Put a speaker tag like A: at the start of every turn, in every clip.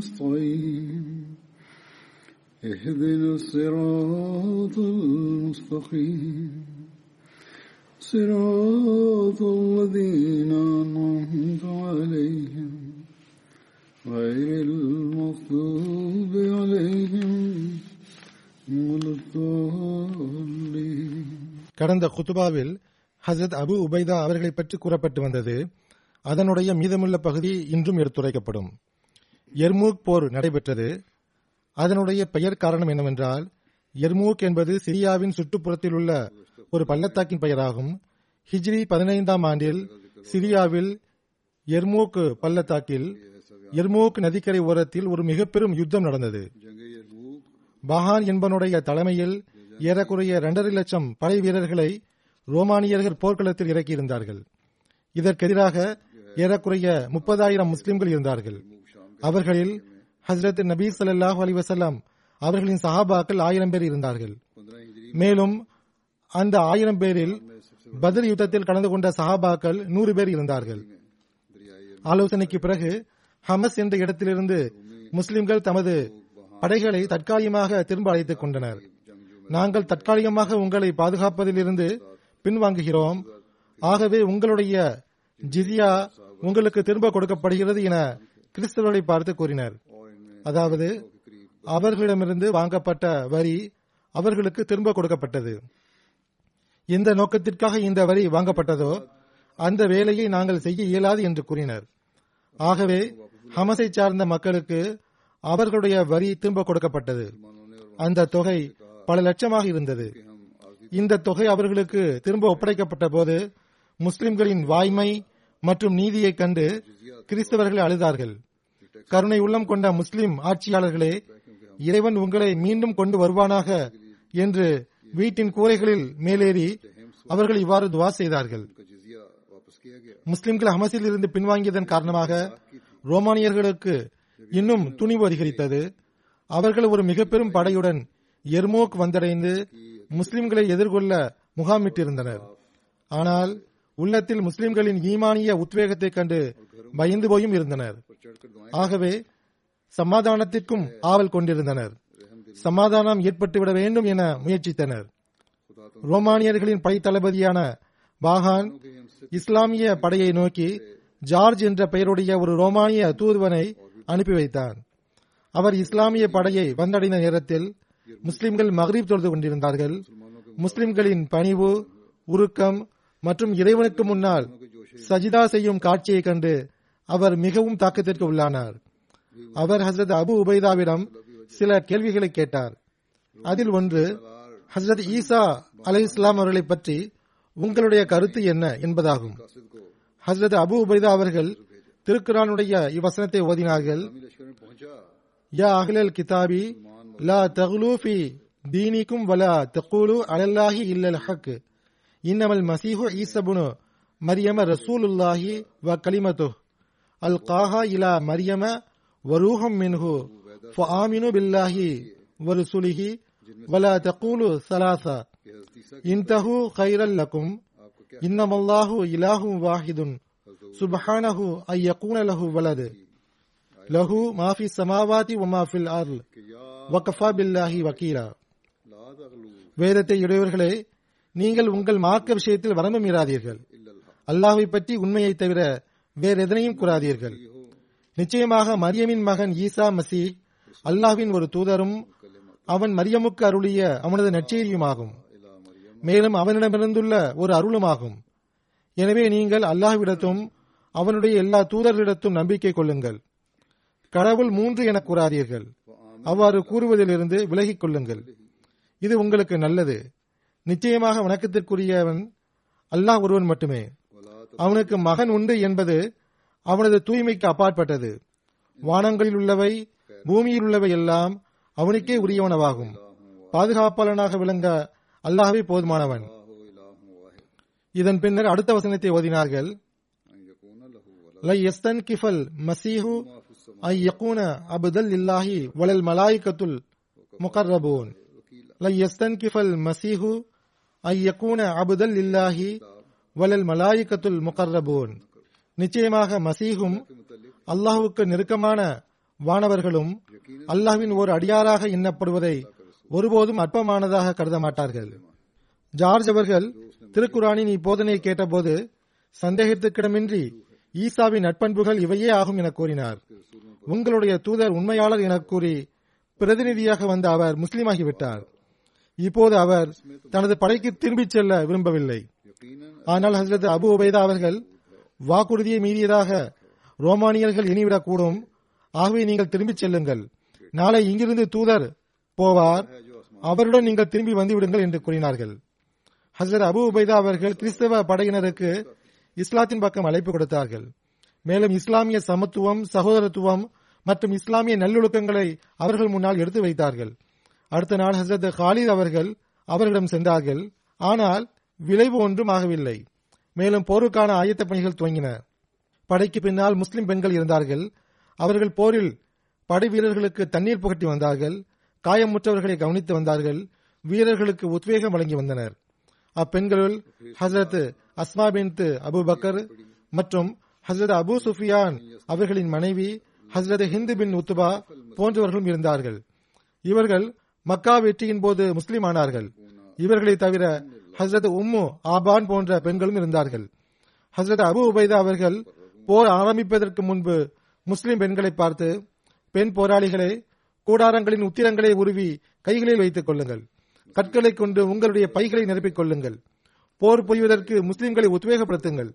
A: نستعين اهدنا الصراط المستقيم صراط الذين أنعمت عليهم غير المغضوب عليهم ولا الضالين
B: கடந்த குத்துபாவில் ஹசரத் அபு உபைதா அவர்களை பற்றி கூறப்பட்டு வந்தது அதனுடைய மீதமுள்ள பகுதி இன்றும் எடுத்துரைக்கப்படும் எர்மூக் போர் நடைபெற்றது. அதனுடைய பெயர் காரணம் என்னவென்றால் எர்மூக் என்பது சிரியாவின் சுற்றுப்புறத்தில் உள்ள ஒரு பள்ளத்தாக்கின் பெயராகும். ஹிஜ்ரி பதினைந்தாம் ஆண்டில் சிரியாவில் எர்மூக் பள்ளத்தாக்கில் எர்மூக் நதிக்கரை ஓரத்தில் ஒரு மிக பெரும் யுத்தம் நடந்தது. பஹான் என்பனுடைய தலைமையில் ஏறக்குறைய இரண்டரை லட்சம் படை வீரர்களை ரோமானியர்கள் போர்க்களத்தில் இறக்கியிருந்தார்கள். இதற்கெதிராக ஏறக்குறைய முப்பதாயிரம் முஸ்லிம்கள் இருந்தார்கள். அவர்களில் ஹசரத் நபீ சல்லாஹ் அலி வசல்லாம் அவர்களின் சஹாபாக்கள் ஆயிரம் பேர் இருந்தார்கள். மேலும் அந்த ஆயிரம் பேரில் பதில் யுத்தத்தில் கலந்து கொண்ட சஹாபாக்கள் நூறு பேர் இருந்தார்கள். ஆலோசனைக்கு பிறகு ஹமஸ் என்ற இடத்திலிருந்து முஸ்லிம்கள் தமது படைகளை தற்காலிகமாக திரும்ப அழைத்துக் கொண்டனர். நாங்கள் தற்காலிகமாக உங்களை பாதுகாப்பதிலிருந்து பின்வாங்குகிறோம். ஆகவே உங்களுடைய ஜிதியா உங்களுக்கு திரும்ப கொடுக்கப்படுகிறது என கிறிஸ்தவர்களை பார்த்து கூறினர். அதாவது அவர்களிடமிருந்து வாங்கப்பட்ட வரி அவர்களுக்கு திரும்ப கொடுக்கப்பட்டது. எந்த நோக்கத்திற்காக இந்த வரி வாங்கப்பட்டதோ அந்த வேலையை நாங்கள் செய்ய இயலாது என்று கூறினர். ஆகவே ஹமசை சார்ந்த மக்களுக்கு அவர்களுடைய வரி திரும்ப கொடுக்கப்பட்டது. அந்த தொகை பல லட்சமாக இருந்தது. இந்த தொகை அவர்களுக்கு திரும்ப ஒப்படைக்கப்பட்ட போது முஸ்லிம்களின் வாய்மை மற்றும் நீதியைக் கண்டு கிறிஸ்தவர்கள் அழுதார்கள். கருணை உள்ளம் கொண்ட முஸ்லிம் ஆட்சியாளர்களே இறைவன் உங்களை மீண்டும் கொண்டு வருவானாக என்று வீட்டின் கூரைகளில் மேலேறி அவர்கள் இவ்வாறு துவா செய்தார்கள். முஸ்லிம்கள் ஹமஸில் இருந்து பின்வாங்கியதன் காரணமாக ரோமானியர்களுக்கு இன்னும் துணிவு அதிகரித்தது. அவர்கள் ஒரு மிக பெரும் படையுடன் எர்மோக் வந்தடைந்து முஸ்லிம்களை எதிர்கொள்ள முகாமிட்டிருந்தனர். ஆனால் உள்ளத்தில் முஸ்லிம்களின் ஈமானிய உத்வேகத்தைக் கண்டு பயந்து போயும் இருந்தனர். ஆகவே சமாதானத்திற்கும் ஆவல் கொண்டிருந்தனர். சமாதானம் ஏற்பட்டுவிட வேண்டும் என முயற்சித்தனர். ரோமானியர்களின் படை தளபதியான பாகான் இஸ்லாமிய படையை நோக்கி ஜார்ஜ் என்ற பெயருடைய ஒரு ரோமானிய தூதுவனை அனுப்பி வைத்தார் அவர் இஸ்லாமிய படையை வந்தடைந்த நேரத்தில் முஸ்லிம்கள் மகரீப் தொழுது கொண்டிருந்தார்கள். முஸ்லிம்களின் பணிவு உருக்கம் மற்றும் இறைவனுக்கு முன்னால் சஜிதா செய்யும் காட்சியை கண்டு அவர் மிகவும் தாக்கத்திற்கு உள்ளானார். அவர் ஹசரத் அபு உபைதாவிடம் சில கேள்விகளை கேட்டார். அதில் ஒன்று ஹசரத் ஈசா அலை இஸ்லாம் அவர்களை பற்றி உங்களுடைய கருத்து என்ன என்பதாகும். ஹசரத் அபு உபைதா அவர்கள் திருக்குறானுடைய இவ்வசனத்தை ஓதினார்கள் யா அஹ்லல் கிதாபி லா தகுலு தீனிக்கும் வலா தகுலு அலல்லாஹி இல்லல் ஹக்கு இன்னமல் மசீஹு ஈசபுனு மரியம ரசூலுல்லாஹி வ கலிமத்து அல் காஹா இலா மரியம வரூஹம் மின்ஹு فآمنوا بالله ورسوله ولا تقولوا ثلاثة انتهوا خيرا لكم إنما الله إله واحد سبحانه أن يكون له ولد له ما في السماوات وما في الأرض وكفى بالله وكيلا வேதத்தை உடையவர்களே நீங்கள் உங்கள் மார்க்க விஷயத்தில் வரம்பு மீறாதீர்கள். அல்லாஹை பற்றி உண்மையை தவிர வேற எதனையும் கூறாதீர்கள். நிச்சயமாக மரியமின் மகன் ஈசா மசி அல்லாஹ்வின் ஒரு தூதரும் அவன் மரியமுக்கு அருளிய அவனது நற்செய்தியுமாகும். மேலும் அவனிடமிருந்துள்ள ஒரு அருளுமாகும். எனவே நீங்கள் அல்லாஹ்விடத்தும் அவனுடைய எல்லா தூதர்களிடத்தும் நம்பிக்கை கொள்ளுங்கள். கடவுள் மூன்று என கூறாதீர்கள். அவ்வாறு கூறுவதிலிருந்து விலகிக் கொள்ளுங்கள். இது உங்களுக்கு நல்லது. நிச்சயமாக வணக்கத்திற்குரியவன் அல்லாஹ் ஒருவன் மட்டுமே. அவனுக்கு மகன் உண்டு என்பது அவனது தூய்மைக்கு அப்பாற்பட்டது. வானங்களில் உள்ளவை பூமியில் உள்ளவை எல்லாம் அவனுக்கே உரியவனவாகும். பாதுகாப்பாளனாக விளங்க அல்லாஹ்வே போதுமானவன். இதன் பின்னர் அடுத்த வசனத்தை ஓதினார்கள். லை எஸ்தன் கிஃபல் மசீஹு ஐ யகூன அபுதல் இல்லாஹி வலல் மலாய்கத்துல் முகர்ரபூன். லை எஸ்தன் கிஃபல் மசீஹு ஐயக்கூன அபுதல் இல்லாஹி வலல் மலாயிக்கத்துல் முகர்ரபூன் நிச்சயமாக மசீகும் அல்லாஹுவுக்கு நெருக்கமான வானவர்களும் அல்லாஹ்வின் ஒரு அடியாராக எண்ணப்படுவதை ஒருபோதும் அற்பமானதாக கருத மாட்டார்கள். ஜார்ஜ் அவர்கள் திருக்குரானின் இப்போதனை கேட்டபோது சந்தேகத்துக்கிடமின்றி ஈசாவின் நட்பண்புகள் இவையே ஆகும் என கூறினார். உங்களுடைய தூதர் உண்மையாளர் என கூறி பிரதிநிதியாக வந்த அவர் முஸ்லீமாகிவிட்டார். இப்போது அவர் தனது படைக்கு திரும்பிச் செல்ல விரும்பவில்லை. ஆனால் ஹசரத் அபு உபைதா அவர்கள் வாக்குறுதியை மீறியதாக ரோமானியர்கள் எண்ணிவிடக்கூடும். ஆகவே நீங்கள் திரும்பிச் செல்லுங்கள். நாளை இங்கிருந்து தூதர் போவார். அவருடன் நீங்கள் திரும்பி வந்துவிடுங்கள் என்று கூறினார்கள். ஹசரத் அபு உபைதா அவர்கள் கிறிஸ்தவ படையினருக்கு இஸ்லாத்தின் பக்கம் அழைப்பு கொடுத்தார்கள். மேலும் இஸ்லாமிய சமத்துவம் சகோதரத்துவம் மற்றும் இஸ்லாமிய நல்லொழுக்கங்களை அவர்கள் முன்னால் எடுத்து வைத்தார்கள். அடுத்த நாள் ஹசரத் ஹாலித் அவர்கள் அவர்களிடம் சென்றார்கள். ஆனால் விளைவு ஒன்றும் ஆகவில்லை. மேலும் போருக்கான ஆயத்த பணிகள் துவங்கின. படைக்கு பின்னால் முஸ்லிம் பெண்கள் இருந்தார்கள். அவர்கள் போரில் படை வீரர்களுக்கு தண்ணீர் புகட்டி வந்தார்கள். காயமுற்றவர்களை கவனித்து வந்தார்கள். வீரர்களுக்கு உத்வேகம் வழங்கி வந்தனர். அப்பெண்களுள் ஹசரத் அஸ்மா பின்த் அபு பக்கர் மற்றும் ஹசரத் அபு சுஃபியான் அவர்களின் மனைவி ஹசரத் ஹிந்து பின் உத்துபா போன்றவர்களும் இருந்தார்கள். இவர்கள் மக்கா வெற்றியின் போது முஸ்லீம் ஆனார்கள். இவர்களை தவிர ஹசரத் உம்மு ஆபான் போன்ற பெண்களும் இருந்தார்கள். ஹசரத் அபு உபைதா அவர்கள் போர் ஆரம்பிப்பதற்கு முன்பு முஸ்லிம் பெண்களை பார்த்து பெண் போராளிகளை கூடாரங்களின் உத்திரங்களை உருவி கைகளில் வைத்துக் கொள்ளுங்கள். கற்களை கொண்டு உங்களுடைய பைகளை நிரப்பிக் கொள்ளுங்கள். போர் புரிவதற்கு முஸ்லிம்களை உத்வேகப்படுத்துங்கள்.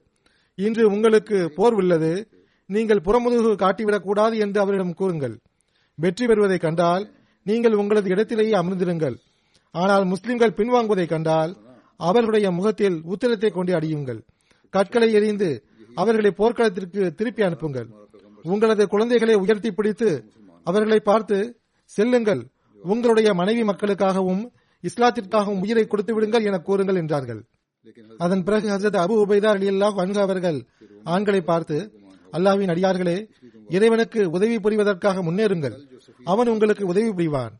B: இன்று உங்களுக்கு போர் உள்ளது. நீங்கள் புறமுதுகு காட்டிவிடக் கூடாது என்று அவரிடம் கூறுங்கள். வெற்றி பெறுவதை கண்டால் நீங்கள் உங்களது இடத்திலேயே அமர்ந்திருங்கள். ஆனால் முஸ்லிம்கள் பின்வாங்குவதை கண்டால் அவர்களுடைய முகத்தில் உத்திரத்தை கொண்டு அடியுங்கள். கற்களை எறிந்து அவர்களை போர்க்களத்திற்கு திருப்பி அனுப்புங்கள். உங்களது குழந்தைகளை உயர்த்தி பிடித்து அவர்களை பார்த்து செல்லுங்கள். உங்களுடைய மனைவி மக்களுக்காகவும் இஸ்லாத்திற்காகவும் உயிரை கொடுத்து விடுங்கள் என கூறுங்கள் என்றார்கள். அதன் பிறகு ஹசரத் அபு உபைதா அலி அல்லாஹ் அவர்கள் ஆண்களை பார்த்து அல்லாஹ்வின் அடியார்களே இறைவனுக்கு உதவி புரிவதற்காக முன்னேறுங்கள். அவன் உங்களுக்கு உதவி புரிவான்.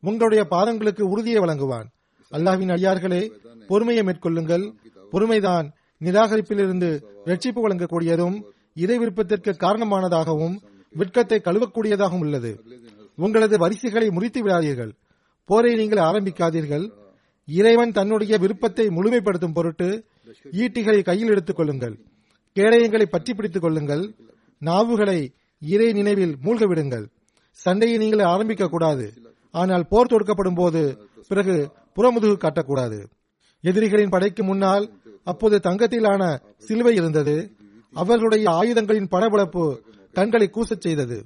B: உங்களுடைய பாதங்களுக்கு உறுதியை வழங்குவான். அல்லாஹ்வின் அடியார்களே பொறுமையை மேற்கொள்ளுங்கள். பொறுமைதான் நிராகரிப்பிலிருந்து ரட்சிப்பு வழங்கக்கூடியதும் இறை விருப்பத்திற்கு காரணமானதாகவும் விற்கத்தை கழுவக்கூடியதாகவும் உள்ளது. உங்களது வரிசைகளை முறித்து விடாதீர்கள். போரை நீங்கள் ஆரம்பிக்காதீர்கள். இறைவன் தன்னுடைய விருப்பத்தை முழுமைப்படுத்தும் பொருட்டு ஈட்டிகளை கையில் எடுத்துக் கொள்ளுங்கள். கேடயங்களை பற்றி பிடித்துக் கொள்ளுங்கள். நாவுகளை இறை நினைவில் மூழ்க விடுங்கள் சண்டையை நீங்கள் ஆரம்பிக்க கூடாது ஆனால் போர் தொடுக்கப்படும் போது பிறகு புறமுதுகு காட்டக்கூடாது. எதிரிகளின் படைக்கு முன்னால் அப்போது தங்கத்திலான சிலுவை இருந்தது. அவர்களுடைய ஆயுதங்களின் படபடப்பு கண்களை கூசச் செய்தது.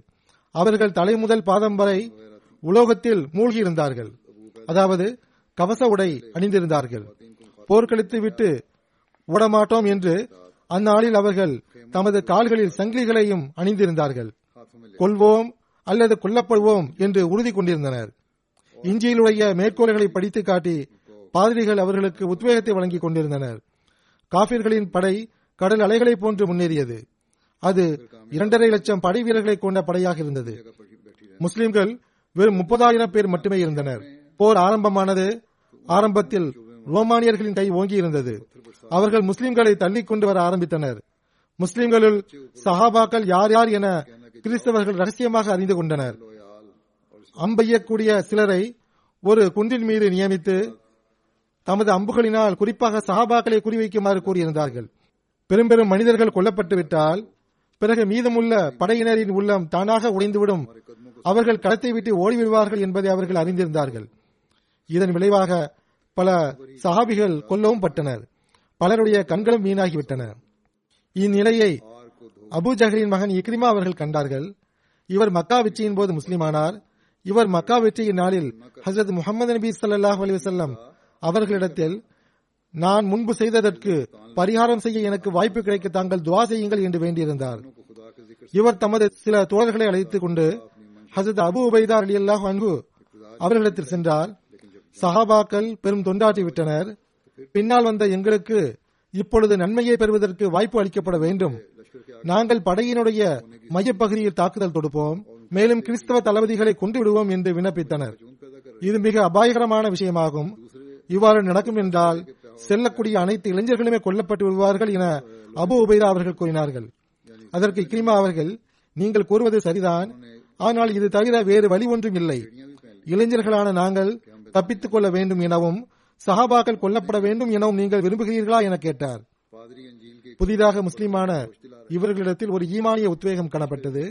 B: அவர்கள் தலை முதல் பாதம் வரை உலோகத்தில் மூழ்கியிருந்தார்கள். அதாவது கவச உடை அணிந்திருந்தார்கள். போர்க்களித்து விட்டு ஓடமாட்டோம் என்று அந்நாளில் அவர்கள் தமது கால்களில் சங்கிலிகளையும் அணிந்திருந்தார்கள். கொள்வோம் அல்லது கொல்லப்படுவோம் என்று உறுதி கொண்டிருந்தனர். இஞ்சியிலுடைய மேற்கோள்களை படித்து காட்டி பாதிரிகள் அவர்களுக்கு உத்வேகத்தை வழங்கிக் கொண்டிருந்தனர். காபிர்களின் படை கடல் அலைகளை போன்று முன்னேறியது. அது இரண்டரை லட்சம் படை வீரர்களை கொண்ட படையாக இருந்தது. முஸ்லிம்கள் வெறும் முப்பதாயிரம் பேர் மட்டுமே இருந்தனர். போர் ஆரம்பமானது ஆரம்பத்தில் ரோமானியர்களின் கை ஓங்கி இருந்தது. அவர்கள் முஸ்லிம்களை தள்ளி கொண்டு வர ஆரம்பித்தனர். முஸ்லிம்களுள் சஹாபாக்கள் யார் யார் என கிறிஸ்தவர்கள் ரகசியமாக அறிந்து கொண்டனர். அம்பையக்கூடிய சிலரை ஒரு குன்றின் மீது நியமித்து தமது அம்புகளினால் குறிப்பாக சஹாபாக்களை குறிவைக்குமாறு கூறியிருந்தார்கள். பெரும் பெரும் மனிதர்கள் கொல்லப்பட்டு விட்டால் பிறகு மீதமுள்ள படையினரின் உள்ளம் தானாக உடைந்துவிடும். அவர்கள் களத்தை விட்டு ஓடிவிடுவார்கள் என்பதை அவர்கள் அறிந்திருந்தார்கள். இதன் விளைவாக பல சஹாபிகள் கொல்லவும் பட்டனர். பலருடைய கண்களும் வீணாகிவிட்டன. இந்நிலையை அபு ஜஹரின் மகன் இக்ரிமா அவர்கள் கண்டார்கள். இவர் மக்கா வெற்றியின் போது முஸ்லிமானார். இவர் மக்கா வெற்றியின் நாளில் ஹசரத் முகமது நபி சல்லாஹ் அலிவசல்லம் அவர்களிடத்தில் நான் முன்பு செய்ததற்கு பரிகாரம் செய்ய எனக்கு வாய்ப்பு கிடைக்க தாங்கள் துவா செய்யுங்கள் என்று வேண்டியிருந்தார். இவர் தமது சில தோழர்களை அழைத்துக் கொண்டு ஹசரத் அபு உபைதா அலி அல்லாஹ் அன்பு அவர்களிடத்தில் சென்றார். சஹாபாக்கள் பெரும் தொண்டாற்றி விட்டனர். பின்னால் வந்த எங்களுக்கு இப்பொழுது நன்மையை பெறுவதற்கு வாய்ப்பு அளிக்கப்பட வேண்டும். நாங்கள் படையினுடைய மையப்பகுதியில் தாக்குதல் தொடுப்போம். மேலும் கிறிஸ்தவ தளபதிகளை கொண்டு விடுவோம் என்று விண்ணப்பித்தனர். இது மிக அபாயகரமான விஷயமாகும். இவ்வாறு நடக்கும் என்றால் செல்லக்கூடிய அனைத்து இளைஞர்களுமே கொல்லப்பட்டு விடுவார்கள் என அபு உபைதா அவர்கள் கூறினார்கள். அதற்கு இக்ரிமா அவர்கள் நீங்கள் கூறுவது சரிதான். ஆனால் இது தவிர வேறு வழி ஒன்றும் இல்லை. இளைஞர்களான நாங்கள் தப்பித்துக் கொள்ள வேண்டும் எனவும் சஹாபாக்கள் கொல்லப்பட வேண்டும் எனவும் நீங்கள் விரும்புகிறீர்களா என கேட்டார். புதிதாக முஸ்லிமான இவர்களிடத்தில் ஒரு ஈமானிய உத்வேகம் காணப்பட்டது.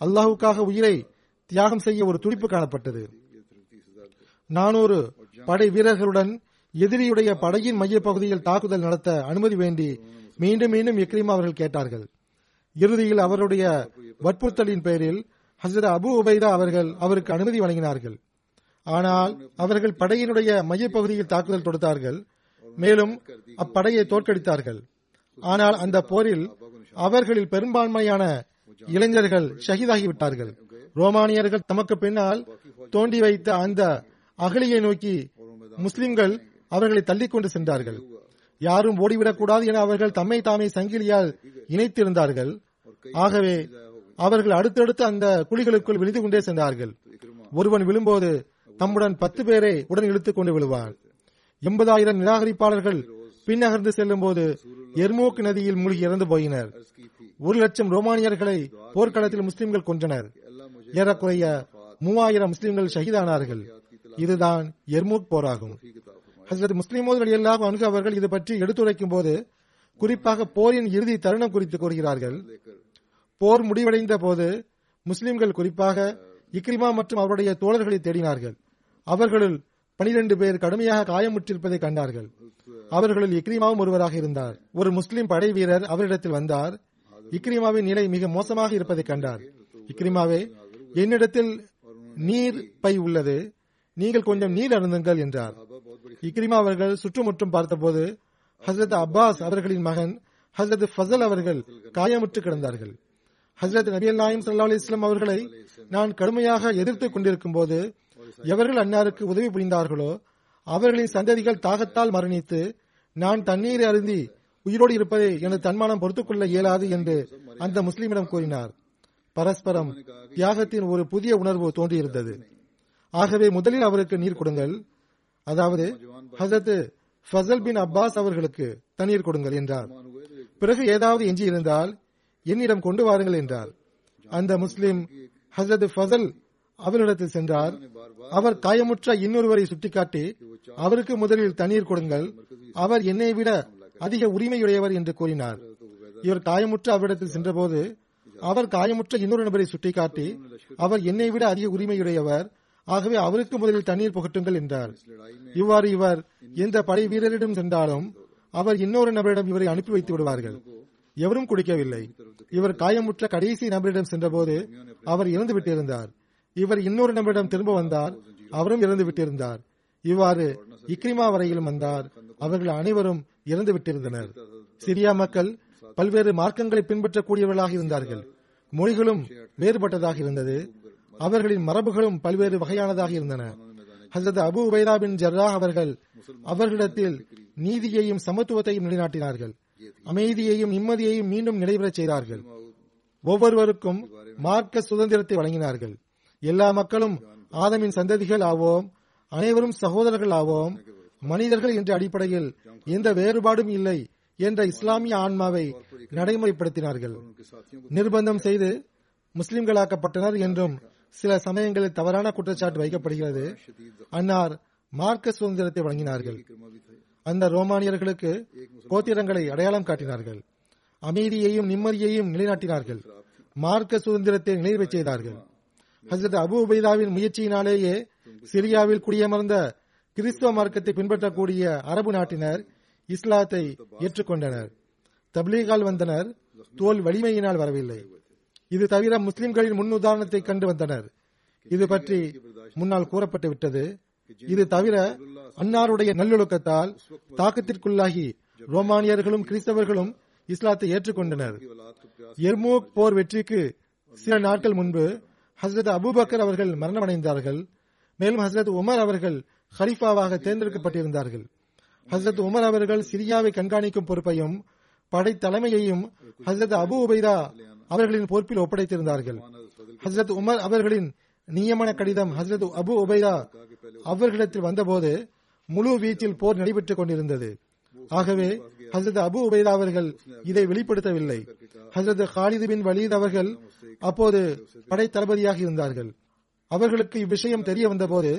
B: அல்லாஹுக்காக உயிரை தியாகம் செய்ய ஒரு துடிப்பு காணப்பட்டது. நானூறு படை வீரர்களுடன் எதிரியுடைய படையின் மையப்பகுதியில் தாக்குதல் நடத்த அனுமதி வேண்டி மீண்டும் மீண்டும் இக்ரிமா அவர்கள் கேட்டார்கள். இறுதியில் அவருடைய வற்புறுத்தலின் பெயரில் ஹசரத் அபு உபைதா அவர்கள் அவருக்கு அனுமதி வழங்கினார்கள். ஆனால் அவர்கள் படையினுடைய மையப்பகுதியில் தாக்குதல் தொடுத்தார்கள். மேலும் அப்படையை தோற்கடித்தார்கள். ஆனால் அந்த போரில் அவர்களில் பெரும்பான்மையான இளைஞர்கள் ஷஹீதாகிவிட்டார்கள். ரோமானியர்கள் தமக்கு பின்னால் தோண்டி வைத்த அந்த அகலியை நோக்கி முஸ்லிம்கள் அவர்களை தள்ளிக்கொண்டு சென்றார்கள். யாரும் ஓடிவிடக்கூடாது என அவர்கள் தம்மை தாமே சங்கிலியால் இணைத்திருந்தார்கள். ஆகவே அவர்கள் அடுத்தடுத்து அந்த குழிகளுக்குள் விழுந்து கொண்டே சென்றார்கள். ஒருவன் விழும்போது தம்முடன் பத்து பேரை உடன் இழுத்துக் கொண்டு விழுவார். எண்பதாயிரம் நிராகரிப்பாளர்கள் பின்னகர்ந்து செல்லும் போது எர்மோக் நதியில் மூழ்கி இறந்து போயினர். ஒரு லட்சம் ரோமானியர்களை போர்க்களத்தில் முஸ்லிம்கள் கொன்றனர். ஏறக்குறைய மூவாயிரம் முஸ்லிம்கள் ஷஹீதானார்கள். இதுதான் எர்மூக் போராகும். ஹசரத் முஸ்லிமோது அலியல்லாஹ் அணுகு அவர்கள் இது பற்றி எடுத்துரைக்கும் போது குறிப்பாக போரின் இறுதி தருணம் குறித்து கூறுகிறார்கள். போர் முடிவடைந்த போது முஸ்லிம்கள் குறிப்பாக இக்ரிமா மற்றும் அவருடைய தோழர்களை தேடினார்கள். அவர்களுள் பனிரெண்டு பேர் கடுமையாக காயமுற்றிருப்பதை கண்டார்கள். அவர்களில் இக்ரிமாவும் ஒருவராக இருந்தார். ஒரு முஸ்லிம் படை வீரர் அவரிடத்தில் வந்தார். இக்ரிமாவின் நிலை மிக மோசமாக இருப்பதை கண்டார். இக்ரிமாவே என்னிடத்தில் நீர் பை உள்ளது. நீங்கள் கொஞ்சம் நீர் அருந்துங்கள் என்றார். இக்ரிமா அவர்கள் சுற்றுமுற்றும் பார்த்தபோது ஹசரத் அப்பாஸ் அவர்களின் மகன் ஹசரத் ஃபசல் அவர்கள் காயமுற்று கிடந்தார்கள். ஹசரத் நபி நாயம் சல்லா அலிஸ்லாம் அவர்களை நான் கடுமையாக எதிர்த்துக் கொண்டிருக்கும் போது எவர்கள் அன்னாருக்கு உதவி புரிந்தார்களோ அவர்களின் சந்ததிகள் தாகத்தால் மரணித்து நான் தண்ணீரை அருந்தி உயிரோடு இருப்பதை எனது தன்மானம் பொறுத்துக் கொள்ள இயலாது என்று அந்த முஸ்லிமிடம் கூறினார். பரஸ்பரம் தியாகத்தின் ஒரு புதிய உணர்வு தோன்றியிருந்தது. ஆகவே முதலில் அவருக்கு நீர் கொடுங்கள். அதாவது ஹசரத் ஃபசல் பின் அப்பாஸ் அவர்களுக்கு தண்ணீர் கொடுங்கள் என்றார். பிறகு ஏதாவது எஞ்சி இருந்தால் என்னிடம் கொண்டு வாருங்கள் என்றார். அந்த முஸ்லிம் ஹசரத் ஃபசல் அவரிடத்தில் சென்றார். அவர் காயமுற்ற இன்னொருவரை சுட்டிக்காட்டி அவருக்கு முதலில் தண்ணீர் கொடுங்கள். அவர் என்னை விட அதிக உரிமையுடையவர் என்று கூறினார். இவர் காயமுற்ற அவரிடத்தில் சென்றபோது அவர் காயமுற்ற இன்னொரு நபரை சுட்டிக்காட்டி அவர் என்னை விட அதிக உரிமையுடையவர் ஆகவே அவருக்கு முதலில் தண்ணீர் புகட்டுங்கள் என்றார். இவ்வாறு இவர் எந்த படை வீரரிடம் சென்றாலும் அவர் இன்னொரு நபரிடம் இவரை அனுப்பி வைத்து விடுவார்கள். எவரும் குடிக்கவில்லை. இவர் காயமுற்ற கடைசி நபரிடம் சென்றபோது அவர் இறந்து விட்டிருந்தார் இவர் இன்னொரு நபரிடம் திரும்ப வந்தார். அவரும் இறந்து விட்டிருந்தார். இவ்வாறு இக்ரிமா வரையிலும் வந்தார். அவர்கள் அனைவரும் இறந்து விட்டிருந்தனர். சிரியா மக்கள் பல்வேறு மார்க்கங்களை பின்பற்றக்கூடியவர்களாக இருந்தார்கள். மொழிகளும் வேறுபட்டதாக இருந்தது. அவர்களின் மரபுகளும் பல்வேறு வகையானதாக இருந்தன. ஹசரத் அபு உபைதா பின் ஜர்ரா அவர்கள் அவர்களிடத்தில் நீதியையும் சமத்துவத்தையும் நிலைநாட்டினார்கள். அமைதியையும் நிம்மதியையும் மீண்டும் நடைபெறச் செய்தார்கள். ஒவ்வொருவருக்கும் மார்க்க சுதந்திரத்தை வழங்கினார்கள். எல்லா மக்களும் ஆதமின் சந்ததிகள் ஆவோம் அனைவரும் சகோதரர்கள் ஆவோம் மனிதர்கள் என்ற அடிப்படையில் எந்த வேறுபாடும் இல்லை என்ற இஸ்லாமிய ஆன்மாவை நடைமுறைப்படுத்தினார்கள். நிர்பந்தம் செய்து முஸ்லிம்களாக்கப்பட்டனர் என்றும் சில சமயங்களில் தவறான குற்றச்சாட்டு வைக்கப்படுகிறது. அன்னார் மார்க்க சுதந்திரத்தை வழங்கினார்கள். அந்த ரோமானியர்களுக்கு கோத்திரங்களை அடையாளம் காட்டினார்கள். அமைதியையும் நிம்மதியையும் நிலைநாட்டினார்கள். மார்க்க சுதந்திரத்தை நிறைவேறச் செய்தார்கள். ஹசரத் அபு உபைதாவின் முயற்சியினாலேயே சிரியாவில் குடியமர்ந்த கிறிஸ்தவ மார்க்கத்தை பின்பற்றக்கூடிய அரபு நாட்டினர் இஸ்லாத்தை ஏற்றுக்கொண்டனர். தப்லீகால் வந்தனர் தோல் வலிமையினால் வரவில்லை. இது தவிர முஸ்லிம்களின் முன் உதாரணத்தை கண்டு வந்தனர். இது பற்றி முன்னால் கூறப்பட்டு விட்டது. இது தவிர அன்னாருடைய நல்லொழுக்கத்தால் தாக்கத்திற்குள்ளாகி ரோமானியர்களும் கிறிஸ்தவர்களும் இஸ்லாத்தை ஏற்றுக்கொண்டனர். எர்மோக் போர் வெற்றிக்கு சில நாட்கள் முன்பு ஹசரத் அபுபக்கர் அவர்கள் மரணமடைந்தார்கள். மேலும் ஹசரத் உமர் அவர்கள் ஹரிஃபாவாக தேர்ந்தெடுக்கப்பட்டிருந்தார்கள். ஹசரத் உமர் அவர்கள் சிரியாவை கண்காணிக்கும் பொறுப்பையும் படை தலைமையையும் ஹசரத் அபு உபைதா அவர்களின் பொறுப்பில் ஒப்படைத்திருந்தார்கள். ஹசரத் உமர் அவர்களின் நியமன கடிதம் ஹசரத் அபு உபைதா அவர்களிடத்தில் வந்தபோது முழு வீச்சில் போர் நடைபெற்றுக் கொண்டிருந்தது. ஆகவே ஹசரத் அபு உபைதா அவர்கள் இதை வெளிப்படுத்தவில்லை. ஹசரத் ஹாலிது பின் வலீத் அவர்கள் அப்போது படை தளபதியாக இருந்தார்கள். அவர்களுக்கு இவ்விஷயம் தெரிய வந்தபோது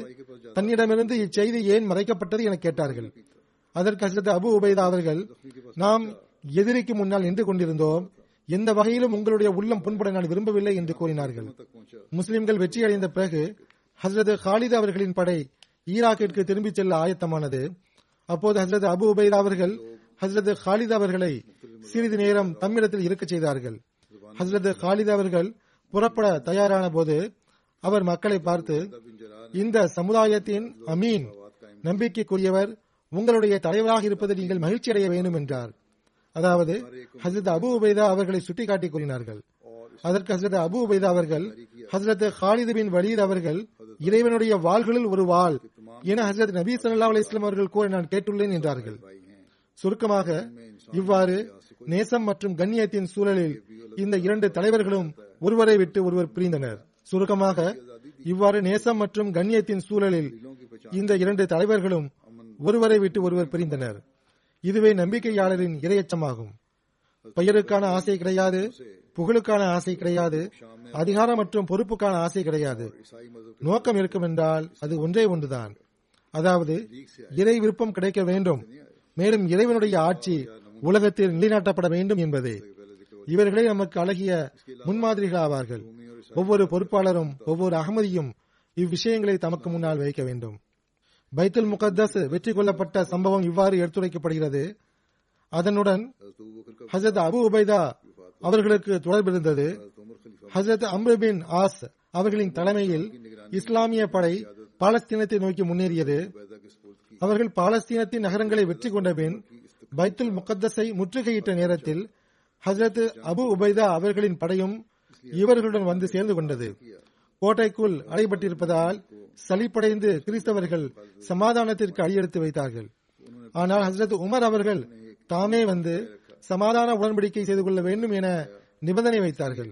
B: தன்னிடமிருந்து இச்செய்தி ஏன் மறைக்கப்பட்டது என கேட்டார்கள். அதற்கு ஹசரத் அபு உபைதா அவர்கள் நாம் எதிரிக்கு முன்னால் நின்று கொண்டிருந்தோம். எந்த வகையிலும் உங்களுடைய உள்ளம் புண்பட நான் விரும்பவில்லை என்று கூறினார்கள். முஸ்லிம்கள் வெற்றியடைந்த பிறகு ஹசரத் ஹாலித் அவர்களின் படை ஈராக்கிற்கு திரும்பிச் செல்ல ஆயத்தமானது. அப்போது ஹசரத் அபு உபைதா அவர்கள் ஹசரத் ஹாலித் அவர்களை சிறிது நேரம் தம்மிடத்தில் இருக்கச் செய்தார்கள். ஹசரத் ஹாலித் அவர்கள் புறப்பட தயாரான போது அவர் மக்களை பார்த்து இந்த சமுதாயத்தின் அமீன் நம்பிக்கைக்குரியவர் உங்களுடைய தலைவராக இருப்பது நீங்கள் மகிழ்ச்சி அடைய வேண்டும் என்றார். அதாவது ஹசரத் அபு உபைதா அவர்களை சுட்டிக்காட்டி கூறினார்கள். அதற்கு ஹசரத் அபு உபைதா அவர்கள் ஹசரத் ஹாலிது பின் வலீத் அவர்கள் இறைவனுடைய வாள்களில் ஒரு வாள் என ஹசரத் நபி சல்லா அலிஸ்லாம் அவர்கள் கூற நான் கேட்டுள்ளேன் என்றார்கள். சுருக்கமாக இவ்வாறு நேசம் மற்றும் கண்ணியத்தின் சூழலில் இந்த இரண்டு தலைவர்களும் ஒருவரை விட்டு ஒருவர் பிரிந்தனர். சுருக்கமாக இவ்வாறு நேசம் மற்றும் கண்ணியத்தின் சூழலில் இந்த இரண்டு தலைவர்களும் ஒருவரை விட்டு ஒருவர் பிரிந்தனர். இதுவே நம்பிக்கையாளரின் இரையச்சமாகும். பெயருக்கான ஆசை கிடையாது புகழுக்கான ஆசை கிடையாது அதிகாரம் மற்றும் பொறுப்புக்கான ஆசை கிடையாது. நோக்கம் இருக்கும் என்றால் அது ஒன்றே ஒன்றுதான். அதாவது இறை விருப்பம் கிடைக்க வேண்டும். மேலும் இறைவனுடைய ஆட்சி உலகத்தில் நிலைநாட்டப்பட வேண்டும் என்பதே. இவர்களே நமக்கு அழகிய முன்மாதிரிகள் ஆவார்கள். ஒவ்வொரு பொறுப்பாளரும் ஒவ்வொரு அகமதியும் இவ்விஷயங்களை தமக்கு முன்னால் வைக்க வேண்டும். பைத்துல் முகத்தஸ் வெற்றி கொள்ளப்பட்ட சம்பவம் இவ்வாறு எடுத்துரைக்கப்படுகிறது. அதனுடன் ஹசரத் அபு உபைதா அவர்களுக்கு தொடர்பிருந்தது ஹசரத் அம்ருபின் ஆஸ் அவர்களின் தலைமையில் இஸ்லாமிய படை பாலஸ்தீனத்தை நோக்கி முன்னேறியது. அவர்கள் பாலஸ்தீனத்தின் நகரங்களை வெற்றி கொண்ட பின் பைத்துல் முகத்தஸை முற்றுகையிட்ட நேரத்தில் ஹசரத் அபு உபைதா அவர்களின் படையும் இவர்களுடன் வந்து சேர்ந்து கொண்டது. கோட்டைக்குள் அடைபட்டிருப்பதால் சலிப்படைந்து கிறிஸ்தவர்கள் சமாதானத்திற்கு அடியெடுத்து வைத்தார்கள். ஆனால் ஹசரத் உமர் அவர்கள் தாமே வந்து சமாதான உடன்படிக்கை செய்து கொள்ள வேண்டும் என நிபந்தனை வைத்தார்கள்.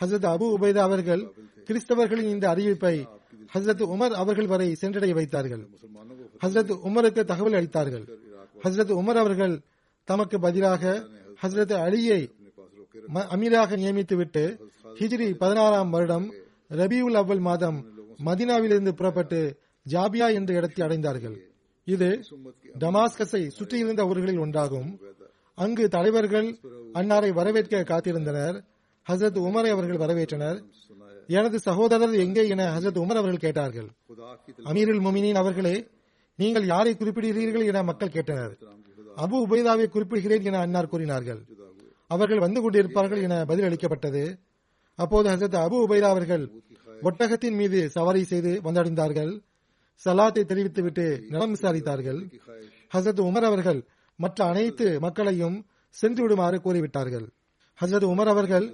B: ஹசரத் அபு உபைதா அவர்கள் கிறிஸ்தவர்களின் இந்த அறிவிப்பை ஹசரத் உமர் அவர்கள் வரை சென்றடைய வைத்தார்கள். ஹசரத் உமருக்கு தகவல் அளித்தார்கள். ஹசரத் உமர் அவர்கள் தமக்கு பதிலாக ஹசரத் அலியை அமீராக நியமித்துவிட்டு ஹிஜ்ரி பதினாறாம் வருடம் ரபியுல் அவ்வல் மாதம் மதினாவிலிருந்து புறப்பட்டு ஜாபியா என்ற இடத்தை அடைந்தார்கள். இது டமாஸ்கஸை சுற்றியிருந்த ஊர்களில் ஒன்றாகும். அங்கு தலைவர்கள் அன்னாரை வரவேற்க காத்திருந்தனர். ஹசரத் உமரை அவர்கள் வரவேற்றனர். எனது சகோதரர் எங்கே என ஹசரத் உமர் அவர்கள் கேட்டார்கள். அமீருல் முமினின் அவர்களே நீங்கள் யாரை குறிப்பிடுகிறீர்கள் என மக்கள் கேட்டனர். அபு உபைதாவை குறிப்பிடுகிறேன் என அன்னார் கூறினார்கள். அவர்கள் வந்து கொண்டிருப்பார்கள் என பதில் அளிக்கப்பட்டது அப்போது ஹசரத் அபு உபைதா அவர்கள் ஒட்டகத்தின் மீது சவாரி செய்து வந்தடைந்தார்கள். சலாத்தை தெரிவித்துவிட்டு நலம் விசாரித்தார்கள். ஹசரத் உமர் அவர்கள் மற்ற அனைத்து மக்களையும் சென்று விடுமாறு கூறிவிட்டார்கள். ஹசரத் உமர் அவர்கள்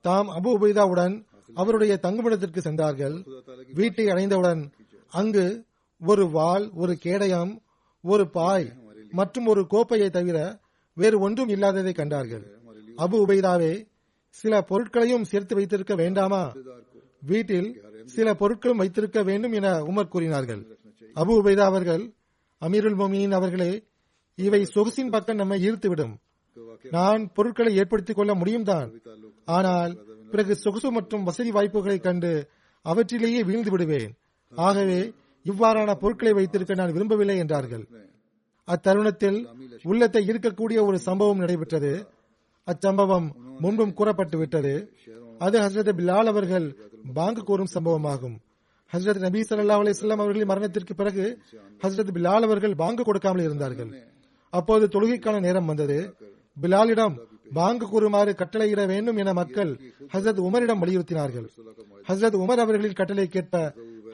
B: தாம் அபு உபைதாவுடன் அவருடைய தங்குமிடத்திற்கு சென்றார்கள். வீட்டை அடைந்தவுடன் அங்கு ஒரு வாள் ஒரு கேடயம் ஒரு பாய் மற்றும் ஒரு கோப்பையை தவிர வேறு ஒன்றும் இல்லாததை கண்டார்கள். அபு உபைதாவே சில பொருட்களையும் சேர்த்து வைத்திருக்க வேண்டாமா? வீட்டில் சில பொருட்களும் வைத்திருக்க வேண்டும் என உமர் கூறினார்கள். அபு உபைதா அவர்கள் அமீருல் மொமினின் அவர்களே இவை சொகுசின் பக்கம் நம்மை ஈர்த்துவிடும். நான் பொருட்களை ஏற்படுத்திக் கொள்ள முடியும் தான் ஆனால் பிறகு சொகுசு மற்றும் வசதி வாய்ப்புகளை கண்டு அவற்றிலேயே வீழ்ந்து விடுவேன். ஆகவே இவ்வாறான பொருட்களை வைத்திருக்க நான் விரும்பவில்லை என்றார்கள். அத்தருணத்தில் உள்ளத்தை ஈர்க்கக்கூடிய ஒரு சம்பவம் நடைபெற்றது. அச்சம்பவம் முன்பும் கூறப்பட்டு விட்டது அது ஹசரத் பிலால் அவர்கள் பாங்கு கூறும் சம்பவமாகும். ஹசரத் நபி சல்லா அலிஸ்லாம் அவர்களின் மரணத்திற்கு பிறகு ஹசரத் பிலால் அவர்கள் பாங்கு கொடுக்காமல் இருந்தார்கள். அப்போது தொழுகைக்கான நேரம் வந்தது. பிலாலிடம் பாங்கு கூறுமாறு கட்டளையிட வேண்டும் என மக்கள் ஹசரத் உமரிடம் வலியுறுத்தினார்கள். ஹசரத் உமர் அவர்களின் கட்டளை கேட்ப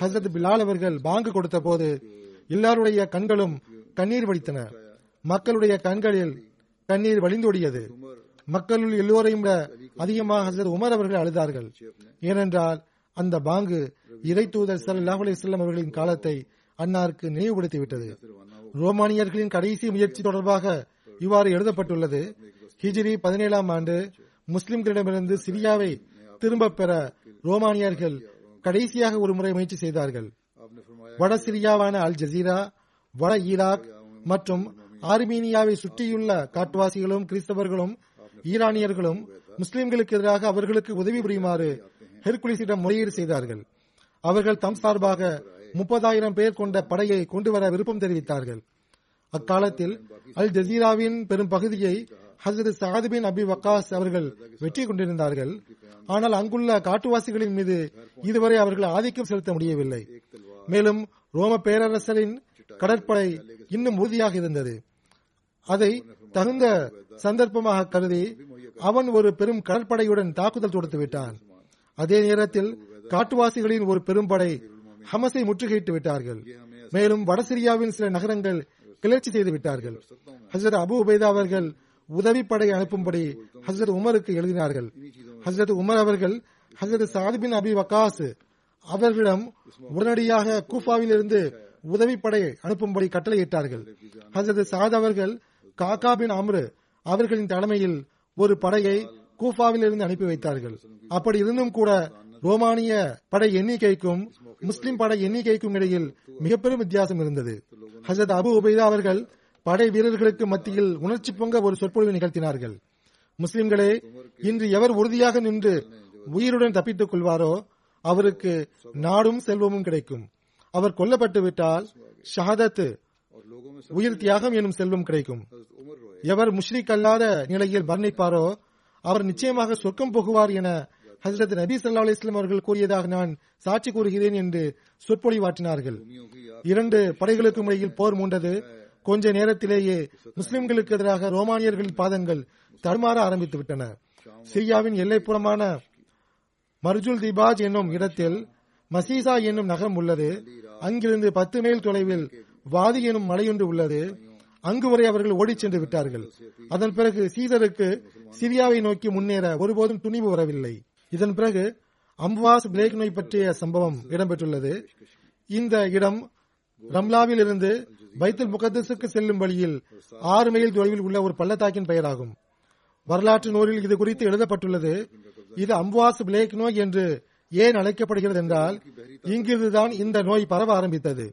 B: ஹசரத் பிலால் அவர்கள் பாங்கு கொடுத்த போது எல்லாருடைய கண்களும் கண்ணீர் வடித்தன. மக்களுடைய கண்களில் கண்ணீர் வழிந்தோடியது. மக்களுள் எல்லோரையும் விட அதிகமாக ஹசரத் உமர் அவர்கள் அழுதார்கள். ஏனென்றால் அந்த பாங்கு இறை தூதர் ஸல்லல்லாஹு அலிஸ்லாம் அவர்களின் காலத்தை அன்னாருக்கு நினைவுபடுத்திவிட்டது. ரோமானியர்களின் கடைசி முயற்சி தொடர்பாக இவ்வாறு எழுதப்பட்டுள்ளது. ஹிஜ்ரி பதினேழாம் ஆண்டு முஸ்லிம்களிடமிருந்து சிரியாவை திரும்பப் பெற ரோமானியர்கள் கடைசியாக ஒரு முறை முயற்சி செய்தார்கள். வட சிரியாவான அல் ஜசீரா வட ஈராக் மற்றும் ஆர்மீனியாவை சுற்றியுள்ள காட்டுவாசிகளும் கிறிஸ்தவர்களும் ஈரானியர்களும் முஸ்லிம்களுக்கு எதிராக அவர்களுக்கு உதவி புரியுமாறு ஹெர்குலிஸிடம் முறையீடு செய்தார்கள். அவர்கள் தம் சார்பாக முப்பதாயிரம் பேர் கொண்ட படையை கொண்டுவர விருப்பம் தெரிவித்தார்கள். அக்காலத்தில் அல் ஜசீராவின் பெரும் பகுதியை ஹசரத் சாதுபின் அபி வக்காஸ் அவர்கள் வெற்றி கொண்டிருந்தார்கள். ஆனால் அங்குள்ள காட்டுவாசிகளின் மீது இதுவரை அவர்கள் ஆதிக்கம் செலுத்த முடியவில்லை. மேலும் ரோம பேரரசரின் கடற்படை இன்னும் உறுதியாக இருந்தது. அதை தகுந்த சந்தர்ப்பமாக கருதி அவன் ஒரு பெரும் கடற்படையுடன் தாக்குதல் தொடுத்து விட்டான். அதே நேரத்தில் காட்டுவாசிகளின் ஒரு பெரும்படை ஹமஸை முற்றுகையிட்டு விட்டார்கள். மேலும் வடசிரியாவின் சில நகரங்கள் கிளர்ச்சி செய்து விட்டார்கள். ஹசரத் அபு உபைதா அவர்கள் உதவிப்படை அனுப்பும்படி ஹசரத் உமருக்கு எழுதினார்கள். ஹசரத் உமர் அவர்கள் ஹசரத் சாதிபின் அபி வக்காஸ் அவர்களிடம் உடனடியாக கூஃபாவில் இருந்து உதவிப்படை அனுப்பும்படி கட்டளையிட்டார்கள். ஹசரத் சாத் அவர்கள் காக்கா பின் அம்ரு அவர்களின் தலைமையில் ஒரு படையை கூஃபாவில் இருந்து அனுப்பி வைத்தார்கள். அப்படி இருந்தும் கூட ரோமானிய படை எண்ணிக்கைக்கும் முஸ்லிம் படை எண்ணிக்கைக்கும் இடையில் மிக பெரும் வித்தியாசம் இருந்தது. ஹசரத் அபு உபைதா அவர்கள் படை வீரர்களுக்கு மத்தியில் உணர்ச்சி பொங்க ஒரு சொற்பொழிவை நிகழ்த்தினார்கள். முஸ்லிம்களே இன்று எவர் உறுதியாக நின்று உயிருடன் தப்பித்துக் கொள்வாரோ அவருக்கு நாடும் செல்வமும் கிடைக்கும். அவர் கொல்லப்பட்டு விட்டால் உயிர் தியாகம் எனும் செல்வம் கிடைக்கும். எவர் முஷ்ரிக் அல்லாத நிலையில் வர்ணிப்பாரோ அவர் நிச்சயமாக சொர்க்கம் போகுவார் என ஹசரத் நபி சல்லா அலிஸ்லாம் அவர்கள் கூறியதாக நான் சாட்சி கூறுகிறேன் என்று சொற்பொழிவாற்றினார்கள். இரண்டு படைகளுக்கும் இடையில் போர் மூண்டது கொஞ்ச நேரத்திலேயே முஸ்லிம்களுக்கு எதிராக ரோமானியர்களின் பாதங்கள் தடுமாற ஆரம்பித்து விட்டன சிரியாவின் எல்லைப்புறமான மர்ஜுல் திபாஜ் என்னும் இடத்தில் மசீசா என்னும் நகரம் உள்ளது. அங்கிருந்து பத்து மைல் தொலைவில் வாதி எனும் மலையொன்று உள்ளது. அங்கு வரை அவர்கள் ஓடிச் சென்று விட்டார்கள். அதன் பிறகு சீசருக்கு சிரியாவை நோக்கி முன்னேற ஒருபோதும் துணிவு வரவில்லை. இதன் பிறகு அம்வாஸ் பிளேக் நோய் பற்றிய சம்பவம் இடம்பெற்றுள்ளது. இந்த இடம் ரம்லாவில் இருந்து பைத்துல் முகத்தஸுக்கு செல்லும் வழியில் ஆறு மைல் தொலைவில் உள்ள ஒரு பள்ளத்தாக்கின் பெயராகும். வரலாற்று நூலில் இது குறித்து எழுதப்பட்டுள்ளது. இது அம்வாஸ் பிளேக் நோய் என்று ஏன் அழைக்கப்படுகிறது என்றால் இங்கிருந்துதான் இந்த நோய் பரவ ஆரம்பித்தது.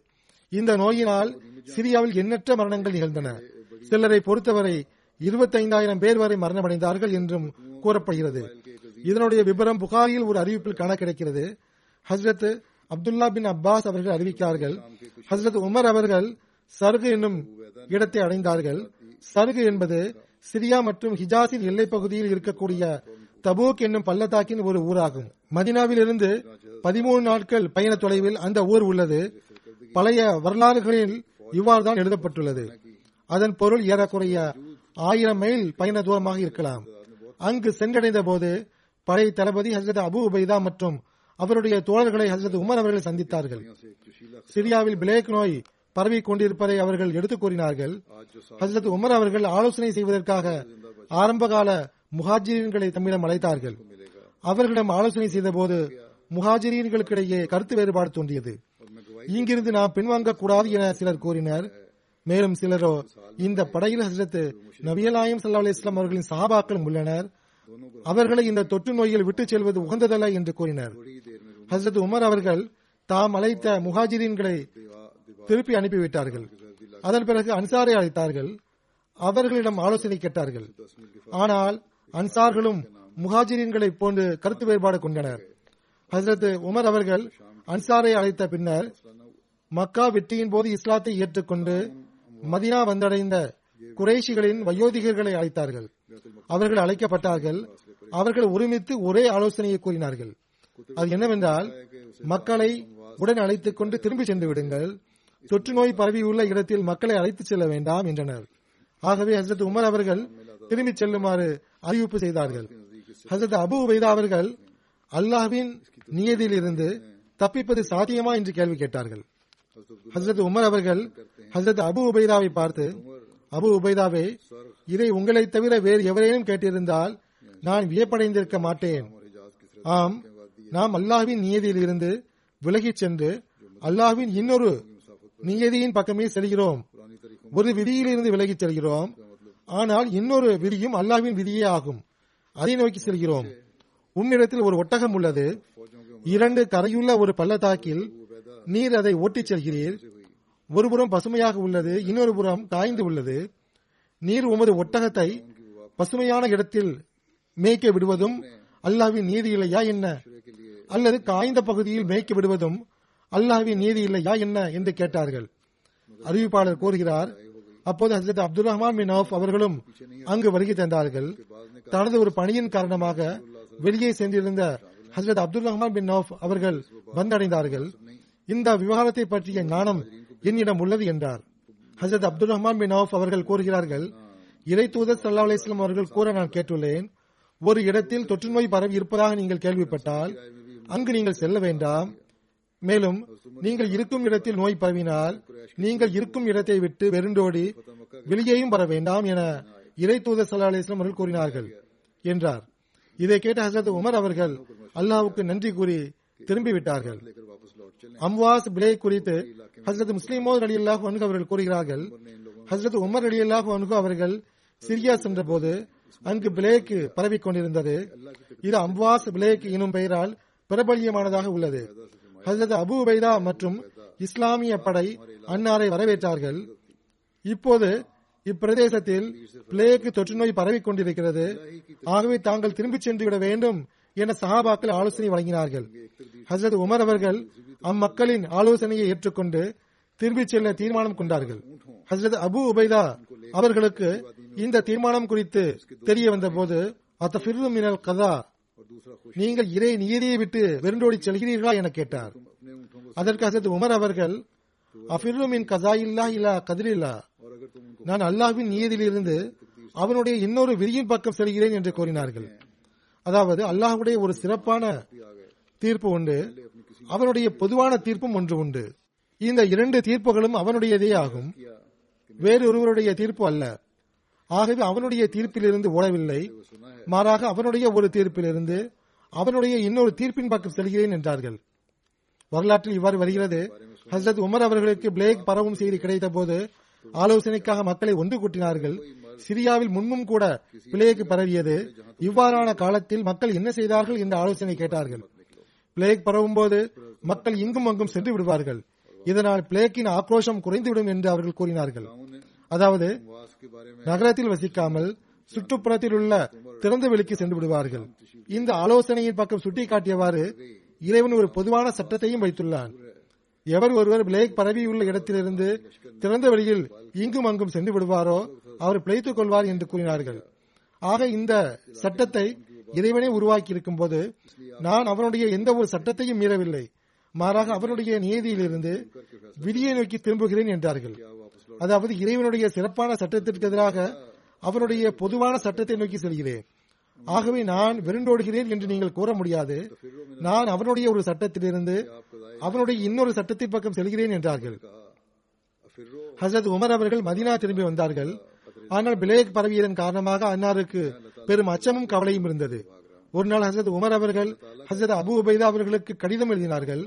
B: இந்த நோயினால் சிரியாவில் எண்ணற்ற மரணங்கள் நிகழ்ந்தன. சிலரை பொறுத்தவரை இருபத்தைந்தாயிரம் பேர் வரை மரணமடைந்தார்கள் என்றும் கூறப்படுகிறது. இதனுடைய விபரம் புகாரில் ஒரு அறிவிப்பில் காண கிடைக்கிறது ஹஸ்ரத் அப்துல்லா பின் அப்பாஸ் அவர்கள் அறிவிக்கிறார்கள். ஹஸ்ரத் உமர் அவர்கள் சருகு என்னும் இடத்தை அடைந்தார்கள். சருகு என்பது சிரியா மற்றும் ஹிஜாஸின் எல்லைப் பகுதியில் இருக்கக்கூடிய தபூக் என்னும் பள்ளத்தாக்கின் ஒரு ஊராகும். மதினாவில் இருந்து பதிமூணு நாட்கள் பயண தொலைவில் அந்த ஊர் உள்ளது. பழைய வரலாறுகளில் இவ்வாறு தான் எழுதப்பட்டுள்ளது. அதன் பொருள் ஏறக்குறைய ஆயிரம் மைல் பயண தூரமாக இருக்கலாம். அங்கு சென்றடைந்த போது பழைய தளபதி ஹசரத் அபு உபைதா மற்றும் அவருடைய தோழர்களை ஹசரத் உமர் அவர்கள் சந்தித்தார்கள். சிரியாவில் பிளேக் நோய் பரவி கொண்டிருப்பதை அவர்கள் எடுத்துக் கூறினார்கள். ஹசரத் உமர் அவர்கள் ஆலோசனை செய்வதற்காக ஆரம்பகால முஹாஜிரீன்களை தம்மிடம் அழைத்தார்கள். அவர்களிடம் ஆலோசனை செய்தபோது முஹாஜிரீன்களுக்கிடையே கருத்து வேறுபாடு தோன்றியது. இங்கிருந்து நாம் பின்வாங்க கூடாது என சிலர் கூறினர். மேலும் சிலரோ இந்த படையில் ஹசரத் நபியலாயம் சல்லா அலி இஸ்லாம் அவர்களின் சாபாக்களும் உள்ளனர். அவர்களை இந்த தொற்று நோயில் விட்டுச் செல்வது உகந்ததல்ல என்று கூறினர். ஹசரத் உமர் அவர்கள் தாம் அழைத்த முஹாஜிரீன்களை திருப்பி அனுப்பிவிட்டார்கள். அதன் பிறகு அன்சாரை அழைத்தார்கள். அவர்களிடம் ஆலோசனை கேட்டார்கள். ஆனால் அன்சார்களும் முஹாஜிரீன்களை போன்று கருத்து வேறுபாடு கொண்டனர். ஹசரத் உமர் அவர்கள் அன்சாரை அழைத்த பின்னர் மக்கா வெற்றியின் போது இஸ்லாத்தை ஏற்றுக்கொண்டு மதினா வந்தடைந்த குறைஷிகளின் வயோதிகர்களை அழைத்தார்கள். அவர்கள் அழைக்கப்பட்டார்கள். அவர்கள் ஒருமித்து ஒரே ஆலோசனையை கூறினார்கள். அது என்னவென்றால் மக்களை உடன் அழைத்துக் கொண்டு திரும்பி சென்று விடுங்கள். தொற்று நோய் பரவியுள்ள இடத்தில் மக்களை அழைத்துச் செல்ல வேண்டாம் என்றனர். ஆகவே ஹசரத் உமர் அவர்கள் திரும்பிச் செல்லுமாறு அறிவிப்பு செய்தார்கள். ஹசரத் அபு உபைதா அவர்கள் அல்லாஹ்வின் நியதியிலிருந்து தப்பிப்பது சாத்தியமா? என்று கேள்வி கேட்டார்கள். ஹசரத் உமர் அவர்கள் ஹசரத் அபு உபைதாவை பார்த்து அபு உபைதாவே இதை உங்களை தவிர வேறு எவரேனும் கேட்டிருந்தால் நான் வியப்படைந்திருக்க மாட்டேன். ஆம் நாம் அல்லாஹ்வின் நியதியில் இருந்து விலகிச் சென்று அல்லாஹ்வின் இன்னொரு நியதியின் பக்கமே செல்கிறோம். ஒரு விதியிலிருந்து விலகிச் செல்கிறோம். ஆனால் இன்னொரு விதியும் அல்லாஹ்வின் விதியே ஆகும். அதை நோக்கி செல்கிறோம். உம்மிடத்தில் ஒரு ஒட்டகம் உள்ளது. இரண்டு கரையுள்ள ஒரு பள்ளத்தாக்கில் நீர் அதை ஓட்டிச் செல்கிறீர். ஒருபுறம் பசுமையாக உள்ளது இன்னொரு புறம் காய்ந்து உள்ளது. நீர் உமது ஒட்டகத்தை பசுமையான இடத்தில் மேய்க்க விடுவதும் அல்லாஹ்வின் நீதி இல்லையா என்ன? அல்லது காய்ந்த பகுதியில் மேய்க்க விடுவதும் அல்லாஹ்வின் நீதி இல்லையா என்ன என்று கேட்டார்கள். அறிவிப்பாளர் கூறுகிறார் அப்போது ஹசரத் அப்துல் ரஹ்மான் பின் அவுப் அவர்களும் அங்கு வருகை தந்தார்கள். தனது ஒரு பணியின் காரணமாக வெளியே சென்றிருந்த ஹசரத் அப்துல் ரஹ்மான் பின் அவுப் அவர்கள் வந்தடைந்தார்கள். இந்த விவகாரத்தை பற்றிய ஞானம் என்னிடம் உள்ளது என்றார். ஹசரத் அப்துல் ரஹ்மான் பின் அவுப் அவர்கள் கூறுகிறார்கள் இறை தூதர் சல்லா அலிஸ்லாம் அவர்கள் கூற நான் கேட்டுள்ளேன் ஒரு இடத்தில் தொற்று நோய் பரவி இருப்பதாக நீங்கள் கேள்விப்பட்டால் அங்கு நீங்கள் செல்ல வேண்டாம் மேலும் நீங்கள் இருக்கும் இடத்தில் நோய் பரவினால் நீங்கள் இருக்கும் இடத்தை விட்டு வெருண்டோடி வெளியேயும் வர வேண்டாம் என இறை தூதர் சல்லா அலிஸ்லாம் அவர்கள் கூறினார்கள் என்றார். இதை கேட்ட ஹசரத் உமர் அவர்கள் அல்லாவுக்கு நன்றி கூறி திரும்பிவிட்டார்கள். அம்வாஸ் பிளே குறித்து ஹசரத் முஸ்லிமோத் அலி அல்லாஹ் அனுகு அவர்கள் கூறுகிறார்கள் ஹசரத் உமர் அலி அல்லாஹ் அனுகு அவர்கள் சிரியா சென்ற போது அங்கு பிளேக்கு பரவிக் கொண்டிருந்தது இது அம்வாஸ் பிளேக் எனும் பெயரால் பிரபல்யமானதாக உள்ளது. ஹசரத் அபு உபைதா மற்றும் இஸ்லாமிய படை அன்னாரை வரவேற்றார்கள். இப்போது இப்பிரதேசத்தில் பிளேக் தொற்று நோய் பரவிக் கொண்டிருக்கிறது. ஆகவே தாங்கள் திரும்பிச் சென்றுவிட வேண்டும் என சஹாபாக்கள் ஆலோசனை வழங்கினார்கள். ஹசரத் உமர் அவர்கள் அம்மக்களின் ஆலோசனையை ஏற்றுக்கொண்டு திரும்பிச் செல்ல தீர்மானம் கொண்டார்கள். ஹசரத் அபு உபைதா அவர்களுக்கு இந்த தீர்மானம் குறித்து தெரிய வந்தபோது அத்தபிர்ரு மினல் கதா நீங்கள் இறை நீதியை விட்டு வெருண்டோடி செல்கிறீர்களா என கேட்டார். அதற்கு ஹசரத் உமர் அவர்கள் அஃபிர்மின் மின் கதா இல்லா இல்லா கதிரில்லா. நான் அல்லாஹ்வின் நியதியிலிருந்து அவனுடைய இன்னொரு விரியின் பக்கம் செல்கிறேன் என்று கூறினார்கள். அதாவது அல்லாஹ்வுடைய ஒரு சிறப்பான தீர்ப்பு உண்டு. அவனுடைய பொதுவான தீர்ப்பும் ஒன்று உண்டு. இந்த இரண்டு தீர்ப்புகளும் அவனுடையதே ஆகும். வேறு ஒருவருடைய தீர்ப்பு அல்ல. ஆகவே அவனுடைய தீர்ப்பிலிருந்து ஓடவில்லை. மாறாக அவனுடைய ஒரு தீர்ப்பிலிருந்து அவனுடைய இன்னொரு தீர்ப்பின் பக்கம் செல்கிறேன் என்றார்கள். வரலாற்றில் இவ்வாறு வருகிறது. ஹசரத் உமர் அவர்களுக்கு பிளேக் பரவும் செய்தி கிடைத்த போது ஆலோசனைக்காக மக்களை ஒன்று கூட்டினார்கள். சிரியாவில் முன்னும் கூட பிளேக் பரவியது. இவ்வாறான காலத்தில் மக்கள் என்ன செய்தார்கள் என்ற ஆலோசனை கேட்டார்கள். பிளேக் பரவும் போது மக்கள் இங்கும் அங்கும் சென்று விடுவார்கள். இதனால் பிளேக்கின் ஆக்ரோஷம் குறைந்துவிடும் என்று அவர்கள் கூறினார்கள். அதாவது நகரத்தில் வசிக்காமல் சுற்றுப்புறத்தில் உள்ள திறந்த வெளிக்கு சென்று விடுவார்கள். இந்த ஆலோசனையின் பக்கம் சுட்டிக்காட்டியவாறு இறைவன் ஒரு பொதுவான சட்டத்தையும் வைத்துள்ளான் எவர் ஒருவர் பிளேக் பரவியுள்ள இடத்திலிருந்து திறந்த வெளியில் இங்கும் அங்கும் சென்று விடுவாரோ அவர் பிழைத்துக் கொள்வார் என்று கூறினார்கள். ஆக இந்த சட்டத்தை இறைவனே உருவாக்கி இருக்கும் போது நான் அவனுடைய எந்த ஒரு சட்டத்தையும் மீறவில்லை. மாறாக அவனுடைய நியதியிலிருந்து விதியை நோக்கி திரும்புகிறேன் என்றார்கள். அதாவது இறைவனுடைய சிறப்பான சட்டத்திற்கு எதிராக அவனுடைய பொதுவான சட்டத்தை நோக்கி செல்கிறேன். ஆகவே நான் விருண்டோடுகிறேன் என்று நீங்கள் கூற முடியாது. நான் அவனுடைய ஒரு சட்டத்திலிருந்து அவனுடைய இன்னொரு சட்டத்தின் பக்கம் செல்கிறேன் என்றார்கள். ஹசரத் உமர் அவர்கள் மதினா திரும்பி வந்தார்கள். ஆனால் பிளேக் பரவியதன் காரணமாக அன்னாருக்கு பெரும் அச்சமும் கவலையும் இருந்தது. ஒரு நாள் ஹசரத் உமர் அவர்கள் ஹசரத் அபு உபைதா அவர்களுக்கு கடிதம் எழுதினார்கள்.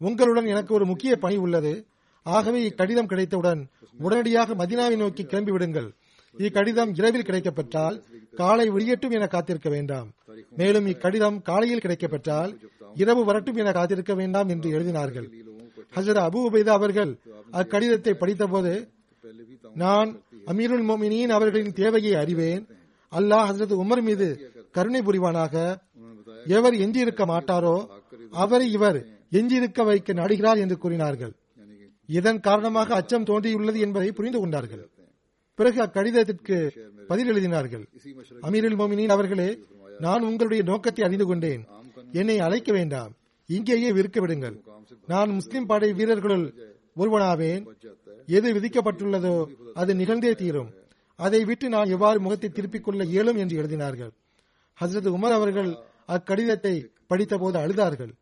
B: உங்களுடன் எனக்கு ஒரு முக்கிய பணி உள்ளது. ஆகவே இக்கடிதம் கிடைத்தவுடன் உடனடியாக மதினாவை நோக்கி கிளம்பி விடுங்கள் இக்கடிதம் இரவில் கிடைக்கப்பெற்றால் காலை விடியட்டும் என காத்திருக்க வேண்டாம். மேலும் இக்கடிதம் காலையில் கிடைக்கப்பெற்றால் இரவு வரட்டும் என காத்திருக்க வேண்டாம் என்று எழுதினார்கள். ஹசரத் அபு உபைதா அவர்கள் அக்கடிதத்தை படித்தபோது நான் அமீருல் மோமினின் அவர்களின் தேவையை அறிவேன். அல்லாஹ் ஹசரத் உமர் மீது கருணை புரிவானாக. எவர் எஞ்சியிருக்க மாட்டாரோ அவரை இவர் எஞ்சியிருக்க வைக்க நாடுகிறார் என்று கூறினார்கள். இதன் காரணமாக அச்சம் தோன்றியுள்ளது என்பதை புரிந்து கொண்டார்கள். பிறகு அக்கடிதத்திற்கு பதில் எழுதினார்கள். அமீரில் மோமினின் அவர்களே நான் உங்களுடைய நோக்கத்தை அறிந்து கொண்டேன். என்னை அழைக்க வேண்டாம். இங்கேயே விற்க விடுங்கள். நான் முஸ்லிம் படை வீரர்களுள் ஒருவனாவேன். எது விதிக்கப்பட்டுள்ளதோ அது நிகழ்ந்தே தீரும். அதை விட்டு நான் எவ்வாறு முகத்தை திருப்பிக் கொள்ள இயலும் என்று எழுதினார்கள். ஹசரத் உமர் அவர்கள் அக்கடிதத்தை படித்தபோது அழுதார்கள்.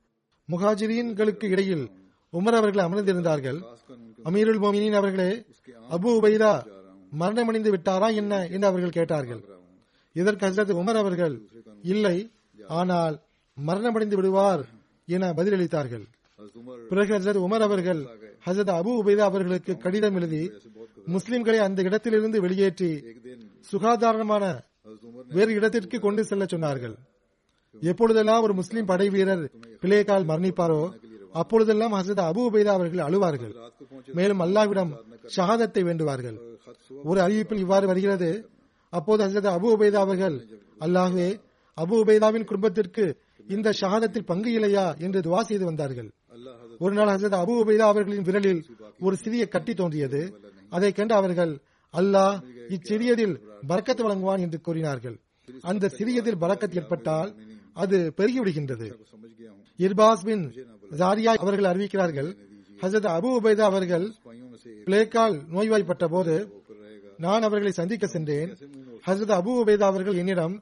B: முஹாஜிரீன்களுக்கு இடையில் உமர் அவர்கள் அமர்ந்திருந்தார்கள். அமீருல் மோமினின் அவர்களே அபு உபைதா மரணமடைந்து விட்டாரா என்ன என்று அவர்கள் கேட்டார்கள். இதற்கு ஹசரத் உமர் அவர்கள் இல்லை ஆனால் மரணமடைந்து விடுவார் என பதிலளித்தார்கள். பிறகு ஹசரத் உமர் அவர்கள் ஹசரத் அபு உபைதா அவர்களுக்கு கடிதம் எழுதி முஸ்லிம்களை அந்த இடத்திலிருந்து வெளியேற்றி சுகாதாரமான வேறு இடத்திற்கு கொண்டு செல்ல சொன்னார்கள். எப்பொழுதெல்லாம் ஒரு முஸ்லிம் படை வீரர் பிளேகால் மரணிப்பாரோ அப்பொழுதெல்லாம் ஹசரத் அபு உபைதா அவர்கள் அழுவார்கள். மேலும் அல்லாவிடம் ஷஹாதத்தை வேண்டுவார்கள். ஒரு அறிவிப்பில் இவ்வாறு வருகிறது அப்போது ஹசரத் அபு உபைதா அவர்கள் அல்லாஹே அபு உபைதாவின் குடும்பத்திற்கு இந்த ஷஹாதத்தில் பங்கு இல்லையா? என்று துவா செய்து வந்தார்கள். ஒரு நாள் ஹசரத் அபு உபைதா அவர்களின் விரலில் ஒரு சிறிய கட்டி தோன்றியது. அதை கண்டு அவர்கள் அல்லாஹ் இச்சிறியதில் பறக்கத்து வழங்குவான் என்று கூறினார்கள். அந்த சிறியதில் பறக்கத் ஏற்பட்டால் அது பெருகிவிடுகின்றது. இர்பாஸ் பின் ஜாரியா அவர்கள் அறிவிக்கிறார்கள் ஹசரத் அபு உபைதா அவர்கள் பிளேக்கால் நோய்வாய்ப்பட்ட போது நான் அவர்களை சந்திக்க சென்றேன். ஹசரத் அபு உபேதா அவர்கள் என்னிடம்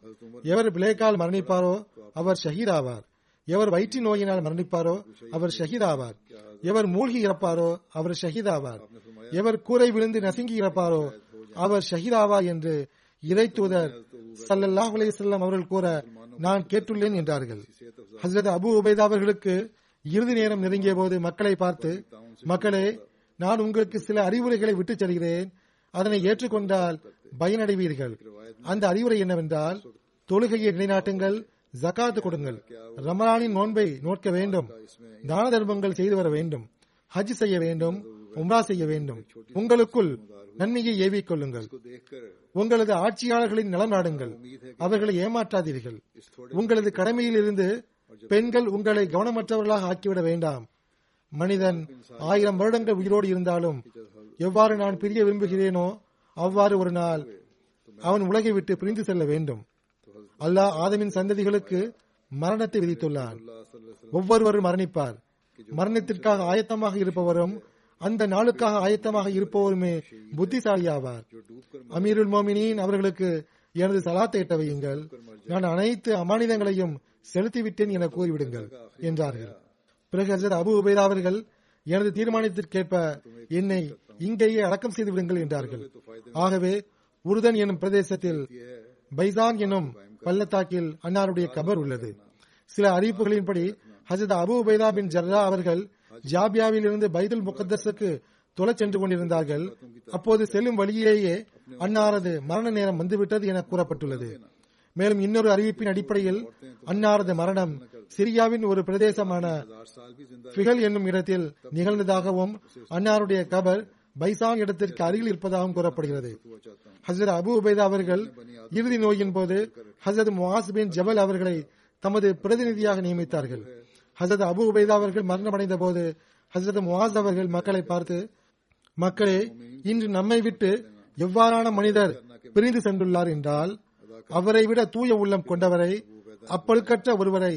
B: எவர் பிளேக்கால் மரணிப்பாரோ அவர் ஷஹீர் ஆவார் எவர் வயிற்று நோயினால் மரணிப்பாரோ அவர் ஷஹீத் ஆவார் எவர் மூழ்கி இறப்பாரோ அவர் ஷஹீத் ஆவார் எவர் கூரை விழுந்து நசுங்கி இறப்பாரோ அவர் ஷஹீத் ஆவார் என்று இறை தூதர் சல்லாஹ் அலி அவர்கள் கூற நான் கேட்டுள்ளேன் என்றார்கள். ஹசரத் அபு உபைதா அவர்களுக்கு இறுதி நேரம் நெருங்கிய போது மக்களை பார்த்து மக்களே நான் உங்களுக்கு சில அறிவுரைகளை விட்டுச் செல்கிறேன். அதனை ஏற்றுக்கொண்டால் பயனடைவீர்கள். அந்த அறிவுரை என்னவென்றால் தொழுகையை நிலைநாட்டுங்கள் ஜக்காத்து கொடுங்கள். ரமலானின் நோன்பை நோக்க வேண்டும். தான தர்மங்கள் செய்து வர வேண்டும். ஹஜ் செய்ய வேண்டும். உம்ரா செய்ய வேண்டும். உங்களுக்குள் நன்மையை ஏவிக் கொள்ளுங்கள் உங்களது ஆட்சியாளர்களின் நலம் அவர்களை ஏமாற்றாதீர்கள். உங்களது கடமையில் இருந்து பெண்கள் உங்களை கவனமற்றவர்களாக ஆக்கிவிட வேண்டாம். மனிதன் ஆயிரம் வருடங்கள் உயிரோடு இருந்தாலும் எவ்வாறு நான் பிரிய விரும்புகிறேனோ அவ்வாறு ஒரு நாள் அவன் உலகை விட்டு பிரிந்து செல்ல வேண்டும். அல்லாஹ் ஆதமின் சந்ததிகளுக்கு மரணத்தை விதித்துள்ளார் ஒவ்வொருவரும் மரணிப்பார். மரணத்திற்காக ஆயத்தமாக இருப்பவரும் அந்த நாளுக்காக ஆயத்தமாக இருப்பவருமே புத்திசாலி ஆவார் அமீருல் மோமினின் அவர்களுக்கு எனது சலாத்தை எட்டவையுங்கள் நான் அனைத்து அமானிதங்களையும் செலுத்திவிட்டேன் என கூறிவிடுங்கள் என்றார்கள். பிறகு ஹசரத் அபு உபைதா அவர்கள் எனது தீர்மானத்திற்கேற்ப என்னை இங்கேயே அடக்கம் செய்து விடுங்கள் என்றார்கள். ஆகவே உருதன் எனும் பிரதேசத்தில் பைசான் எனும் பள்ளத்தாக்கில் அன்னாருடைய கபர் உள்ளது. சில அறிவிப்புகளின்படி ஹசரத் அபு உபைதா பின் ஜர்ரா அவர்கள் ஜாபியாவிலிருந்து பைதுல் முகத்தஸுக்கு தொலை சென்று கொண்டிருந்தார்கள். அப்போது செல்லும் வழியிலேயே அன்னாரது மரண நேரம் வந்துவிட்டது என கூறப்பட்டுள்ளது. மேலும் இன்னொரு அறிவிப்பின் அடிப்படையில் அன்னாரது மரணம் சிரியாவின் ஒரு பிரதேசமான ஃபிகல் என்னும் இடத்தில் நிகழ்ந்ததாகவும் அன்னாருடைய கபர் பைசான் இடத்திற்கு அருகில் இருப்பதாகவும் கூறப்படுகிறது. ஹசரத் அபு உபைதா அவர்கள் இறுதி நோயின் போது ஹசரத் முஹாஸ் பின் ஜபல் அவர்களை தமது பிரதிநிதியாக நியமித்தார்கள். ஹசரத் அபு உபைதா அவர்கள் மரணமடைந்த போது ஹசரத் முவாஸ் அவர்கள் மக்களை பார்த்து மக்களே இன்று நம்மை விட்டு எவ்வாறான மனிதர் பிரிந்து சென்றுள்ளார் என்றால் அவரை விட தூய உள்ளம் கொண்டவரை அப்பழுக்கற்ற ஒருவரை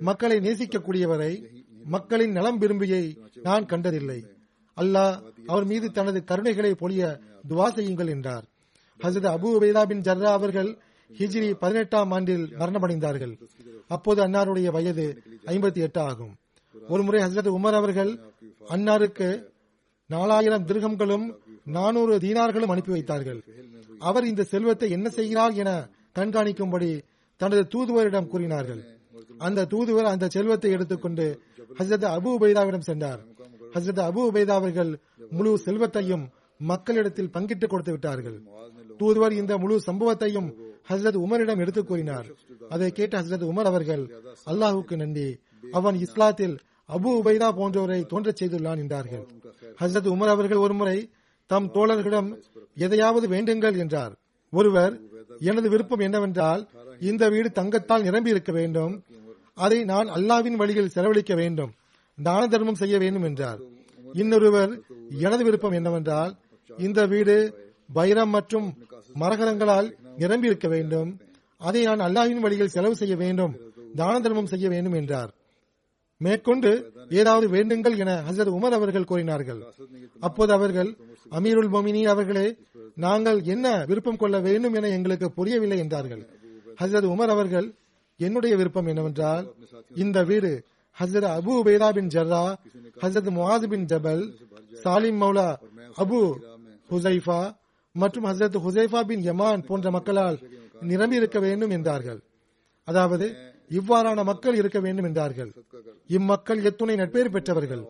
B: மக்களை நேசிக்கக்கூடியவரை மக்களின் நலம் விரும்பியை நான் கண்டதில்லை. அல்லாஹ் அவர் மீது தனது கருணைகளை பொழிய துவா செய்யுங்கள் என்றார். ஹசரத் அபு உபைதா பின் ஜர்ரா அவர்கள் ஹிஜ்ரி பதினெட்டாம் ஆண்டில் மரணமடைந்தார்கள். அப்போது அன்னாருடைய வயது ஐம்பத்தி எட்டு ஆகும். ஒருமுறை ஹசரத் உமர் அவர்கள் அன்னாருக்கு நாலாயிரம் திருகங்களும் நானூறு தீனார்களும் அனுப்பி வைத்தார்கள். அவர் இந்த செல்வத்தை என்ன செய்கிறார் என கண்காணிக்கும்படி தனது தூதுவரிடம் கூறினார்கள். அந்த தூதுவர் அந்த செல்வத்தை எடுத்துக்கொண்டு ஹசரத் அபு உபைதாவிடம் சென்றார். ஹசரத் அபு உபைதா அவர்கள் முழு செல்வத்தையும் மக்களிடத்தில் பங்கிட்டு கொடுத்து விட்டார்கள். தூதுவர் இந்த முழு சம்பவத்தையும் ஹசரத் உமரிடம் எடுத்துக் கூறினார். அதை கேட்ட ஹசரத் உமர் அவர்கள் அல்லாஹுக்கு நன்றி. அவன் இஸ்லாத்தில் அபு உபைதா போன்றவரை தோன்றச் செய்துள்ளான் என்றார்கள். ஹசரத் உமர் அவர்கள் ஒருமுறை தம் தோழர்களிடம் எதையாவது வேண்டுங்கள் என்றார். ஒருவர் எனது விருப்பம் என்னவென்றால் இந்த வீடு தங்கத்தால் நிரம்பி இருக்க வேண்டும். அதை நான் அல்லாவின் வழியில் செலவழிக்க வேண்டும். தான தர்மம் செய்ய வேண்டும் என்றார். இன்னொருவர் எனது விருப்பம் என்னவென்றால் இந்த வீடு பைரம் மற்றும் மரகரங்களால் நிரம்பி இருக்க வேண்டும். அதை நான் அல்லாஹின் வழியில் செலவு செய்ய வேண்டும். தான தர்மம் செய்ய வேண்டும் என்றார். மேற்கொண்டு ஏதாவது வேண்டுங்கள் என ஹசரத் உமர் அவர்கள் கூறினார்கள். அப்போது அவர்கள் அமீருல் மொமினி அவர்களே நாங்கள் என்ன விருப்பம் கொள்ள வேண்டும் என எங்களுக்கு புரியவில்லை என்றார்கள். ஹசரத் உமர் அவர்கள் என்னுடைய விருப்பம் என்னவென்றால் இந்த வீடு ஹசரத் அபு உபேதா பின் ஜர்ரா ஹசரத் முவாஸ் பின் ஜபல் சாலிம் மௌலா அபு ஹுசைஃபா மற்றும் ஹசரத் ஹுசைஃபா பின் யமான் போன்ற மக்களால் நிரம்பி இருக்க வேண்டும் என்றார்கள். அதாவது இவ்வாறான மக்கள் இருக்க வேண்டும் என்றார்கள். இம்மக்கள் எத்துணை நட்பேறு பெற்றவர்கள்.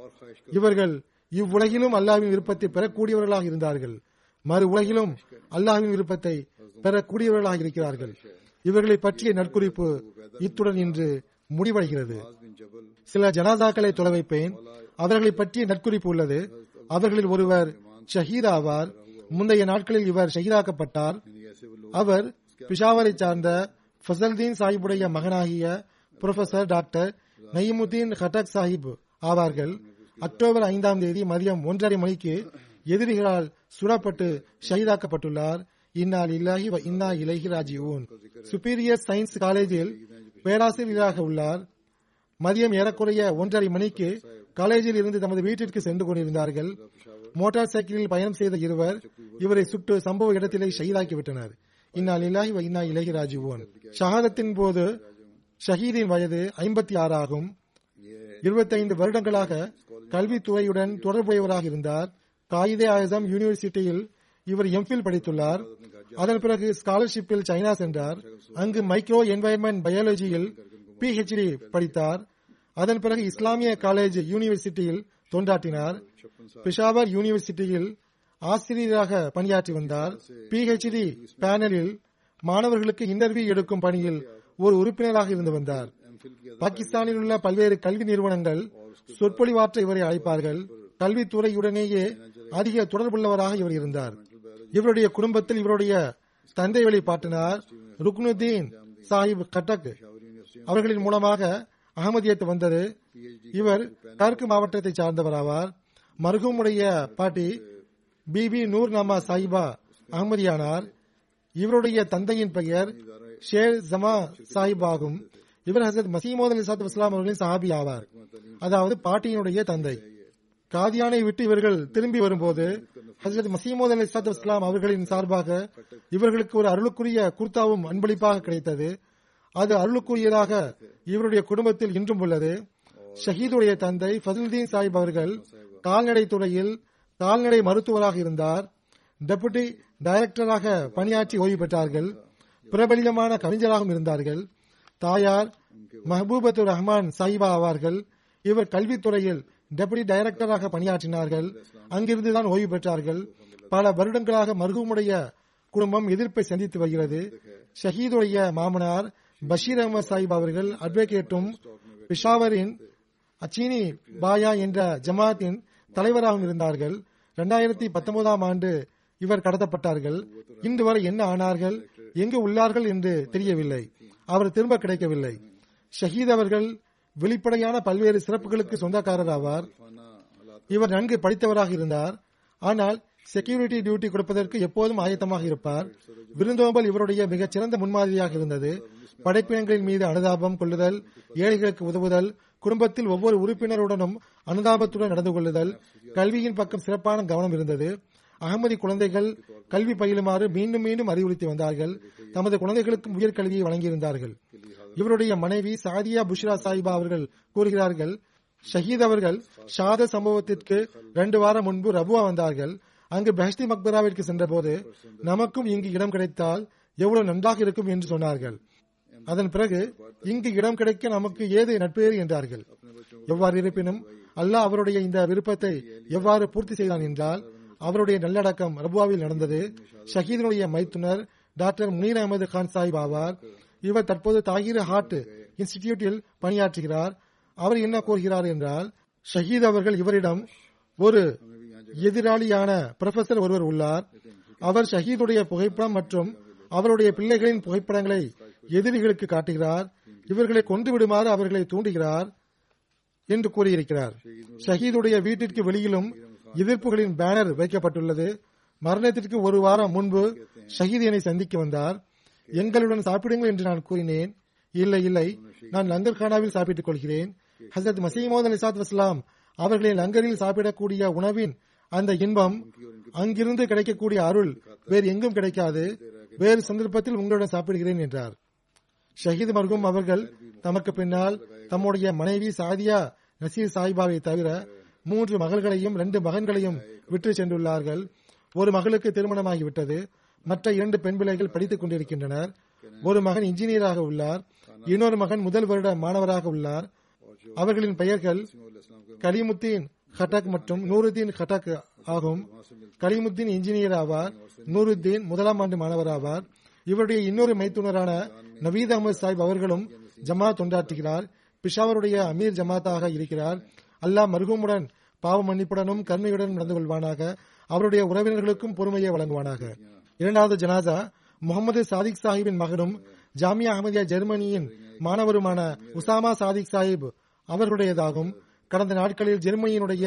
B: இவர்கள் இவ்வுலகிலும் அல்லாவின் விருப்பத்தை பெறக்கூடியவர்களாக இருந்தார்கள். மறு உலகிலும் அல்லாஹின் விருப்பத்தை பெறக்கூடியவர்களாக இருக்கிறார்கள். இவர்களை பற்றிய நற்குறிப்பு இத்துடன் இன்று முடிவடைகிறது. சில ஜனாதாக்களை தொலை வைப்பேன் அவர்களை பற்றிய நற்குறிப்பு உள்ளது. அவர்களில் ஒருவர் ஷஹீர் ஆவார். முந்தைய நாட்களில் இவர் ஷஹீதாக்கப்பட்டார். அவர் பிஷாவரை சார்ந்த ஃபசல்தீன் சாஹிபுடைய மகனாகிய புரொஃபசர் டாக்டர் நயிமுதீன் ஹட்டக் சாஹிப் ஆவார்கள். அக்டோபர் ஐந்தாம் தேதி மதியம் ஒன்றரை மணிக்கு எதிரிகளால் சுடப்பட்டு ஷஹீதாக்கப்பட்டுள்ளார். இந்நாள் இல்லாஹி இன்னா இலகி ராஜீவன் சுப்பீரியர் சயின்ஸ் காலேஜில் பேராசிரியராக உள்ளார். மதியம் ஏறக்குறைய ஒன்றரை மணிக்கு காலேஜில் இருந்து தமது வீட்டிற்கு சென்று கொண்டிருந்தார்கள். மோட்டார் சைக்கிளில் பயணம் செய்த இருவர் இவரை சுட்டு சம்பவ இடத்திலே ஷஹீதாக்கிவிட்டனர். இன்னால் இல்லாஹி வ இன்னா இலைஹி ஷஹாதத்தின் போது ஷஹீதின் வயது ஐம்பத்தி ஆறு ஆகும். இருபத்தைந்து வருடங்களாக கல்வித்துறையுடன் தொடர்புடையவராக இருந்தார். காயிதே ஆயுதம் யூனிவர்சிட்டியில் இவர் எம்ஃபில் படித்துள்ளார். அதன் பிறகு ஸ்காலர்ஷிப்பில் சைனா சென்றார். அங்கு மைக்ரோ என்வாயன்மெண்ட் பயாலஜியில் பிஹெச்டி படித்தார். அதன் பிறகு இஸ்லாமிய காலேஜ் யூனிவர்சிட்டியில் தொண்டாற்றினார். பிஷாவர் யூனிவர்சிட்டியில் ஆசிரியராக பணியாற்றி வந்தார். பிஹெச்டி பேனலில் மாணவர்களுக்கு இன்டர்வியூ எடுக்கும் பணியில் ஒரு உறுப்பினராக இருந்து வந்தார். பாகிஸ்தானில் உள்ள பல்வேறு கல்வி நிறுவனங்கள் சொற்பொழிவாற்ற இவரை அழைப்பார்கள். கல்வித்துறையுடனேயே அதிக தொடர்புள்ளவராக இவர் இருந்தார். இவருடைய குடும்பத்தில் இவருடைய தந்தை வழி பாட்டனார் ருக்னுதீன் சாஹிப் கட்டக் அவர்களின் மூலமாக அகமதியத்து வந்தது. இவர் கற்கு மாவட்டத்தை சார்ந்தவர் ஆவார் மருகமுடைய பாட்டி பிபி நூர் நாமா சாஹிபா அகமதியானார் இவருடைய தந்தையின் பெயர் ஷேர் ஜமா சாஹிப் ஆகும். இவர் ஹசரத் மசீமோத் அலி சாத் இஸ்லாம் அவர்களின் சஹாபி ஆவார். அதாவது பாட்டியினுடைய தந்தை. காதியானை விட்டு இவர்கள் திரும்பி வரும்போது ஹசரத் மசீமோத் அலி சாத் இஸ்லாம் அவர்களின் சார்பாக இவர்களுக்கு ஒரு அருளுக்குரிய குர்தாவும் அன்பளிப்பாக கிடைத்தது. அது அருளுக்குரியதாக இவருடைய குடும்பத்தில் இன்றும் உள்ளது. ஷஹீதுடைய தந்தை ஃபசுல்தீன் சாஹிப் அவர்கள் கால்நடை துறையில் கால்நடை மருத்துவராக இருந்தார். டெபுட்டி டைரக்டராக பணியாற்றி ஓய்வு பெற்றார்கள். பிரபலியமான கவிஞராகவும் இருந்தார்கள். தாயார் மஹபூபத்துர் ரஹ்மான் சாஹிபா ஆவார்கள் இவர் கல்வித்துறையில் டெபுட்டி டைரக்டராக பணியாற்றினார்கள். அங்கிருந்துதான் ஓய்வு பெற்றார்கள். பல வருடங்களாக மருகமுடைய குடும்பம் எதிர்ப்பை சந்தித்து வருகிறது. ஷஹீதுடைய மாமனார் பஷீர் அகமது சாஹிப் அவர்கள் அட்வொகேட்டும் பிஷாவரின் அச்சீனி பாயா என்ற ஜமாத்தின் தலைவராகவும் இருந்தார்கள். இரண்டாயிரத்தி பத்தொன்பதாம் ஆண்டு இவர் கடத்தப்பட்டார்கள். இன்று வரை என்ன ஆனார்கள்? எங்கு உள்ளார்கள் என்று தெரியவில்லை. அவர் திரும்ப கிடைக்கவில்லை. ஷஹீத் அவர்கள் வெளிப்படையான பல்வேறு சிறப்புகளுக்கு சொந்தக்காரர் ஆவார். இவர் நன்கு படித்தவராக இருந்தார். ஆனால் செக்யூரிட்டி டியூட்டி கொடுப்பதற்கு எப்போதும் ஆயத்தமாக இருப்பார். விருந்தோம்பல் இவருடைய மிகச்சிறந்த முன்மாதிரியாக இருந்தது. படைப்பினங்களின் மீது அனுதாபம் கொள்ளுதல் ஏழைகளுக்கு உதவுதல் குடும்பத்தில் ஒவ்வொரு உறுப்பினருடனும் அனுதாபத்துடன் நடந்து கொள்ளுதல் கல்வியின் பக்கம் சிறப்பான கவனம் இருந்தது. அகமதி குழந்தைகள் கல்வி பயிலுமாறு மீண்டும் மீண்டும் அறிவுறுத்தி வந்தார்கள். தமது குழந்தைகளுக்கும் உயர்கல்வியை வழங்கியிருந்தார்கள். இவருடைய மனைவி சாதியா புஷ்ரா சாஹிபா அவர்கள் கூறுகிறார்கள் ஷஹீத் அவர்கள் ஷாத சம்பவத்திற்கு ரெண்டு வாரம் முன்பு ரபுவா வந்தார்கள். அங்கு பெஹஸ்தி மக்பராவிற்கு சென்றபோது நமக்கும் இங்கு இடம் கிடைத்தால் எவ்வளவு நன்றாக இருக்கும் என்று சொன்னார்கள். அதன் பிறகு இங்கு இடம் கிடைக்க நமக்கு ஏது நட்பேறு என்றார்கள். எவ்வாறு இருப்பினும் அல்லாஹ் அவருடைய இந்த விருப்பத்தை எவ்வாறு பூர்த்தி செய்தான் என்றால் அவருடைய நல்லடக்கம் ரபுவாவில் நடந்தது. ஷஹீதனுடைய மைத்துனர் டாக்டர் முனீர் அகமது கான் சாஹிப் ஆவார். இவர் தற்போது தாகிர் ஹார்ட் இன்ஸ்டிடியூட்டில் பணியாற்றுகிறார். அவர் என்ன கூறுகிறார் என்றால் ஷஹீத் அவர்கள் இவரிடம் ஒரு எதிராளியான புரொஃபசர் ஒருவர் உள்ளார். அவர் ஷஹீதுடைய புகைப்படம் மற்றும் அவருடைய பிள்ளைகளின் புகைப்படங்களை எதிரிகளுக்கு காட்டுகிறார். இவர்களை கொண்டு விடுமாறு அவர்களை தூண்டுகிறார் என்று கூறியிருக்கிறார். ஷஹீதுடைய வீட்டிற்கு வெளியிலும் எதிர்ப்புகளின் பேனர் வைக்கப்பட்டுள்ளது. மரணத்திற்கு ஒரு வாரம் முன்பு ஷஹீத் என்னை சந்திக்க வந்தார். எங்களுடன் சாப்பிடுங்கள் என்று நான் கூறினேன். இல்லை இல்லை. நான் லங்கர்கானாவில் சாப்பிட்டுக் கொள்கிறேன். ஹசரத் மசீமோத் அலி சாத் வஸ்லாம் அவர்களின் லங்கரில் சாப்பிடக்கூடிய உணவின் அந்த இன்பம் அங்கிருந்து கிடைக்கக்கூடிய அருள் வேறு எங்கும் கிடைக்காது. வேறு சந்தர்ப்பத்தில் உங்களுடன் சாப்பிடுகிறேன் என்றார். ஷஹீத் மர்கும் அவர்கள் தமக்கு பின்னால் தம்முடைய மனைவி சாதியா நசீர் சாஹிபாவை தவிர மூன்று மகள்களையும் இரண்டு மகன்களையும் விட்டு சென்றுள்ளார்கள். ஒரு மகளுக்கு திருமணமாகிவிட்டது மற்ற இரண்டு பெண் பிள்ளைகள் படித்துக் கொண்டிருக்கின்றனர். ஒரு மகன் இன்ஜினியராக உள்ளார். இன்னொரு மகன் முதல் வருட மாணவராக உள்ளார். அவர்களின் பெயர்கள் கலிமுத்தீன் ஹட்டக் மற்றும் நூருதீன் ஹட்டக் ஆகும். கலிமுத்தீன் இன்ஜினியர் ஆவார். நூருத்தீன் முதலாம் ஆண்டு மாணவர் ஆவார். இவருடைய இன்னொரு மைத்துனரான நவீத் அகமது சாஹிப் அவர்களும் ஜமாத் தொண்டாற்றுகிறார். பிஷாவருடைய அமீர் ஜமாத்தாக இருக்கிறார். அல்லாஹ் மருகமுடன் பாவ மன்னிப்புடனும் கருணையுடன் நடந்து கொள்வானாக. அவருடைய உறவினர்களுக்கும் பொறுமையை வழங்குவானாக. இரண்டாவது ஜனாதா முகமது சாதிக் சாஹிப்பின் மகனும் ஜாமியா அகமதியா ஜெர்மனியின் மாணவருமான உசாமா சாதிக் சாஹிப் அவர்களுடையதாகும். கடந்த நாட்களில் ஜெர்மனியினுடைய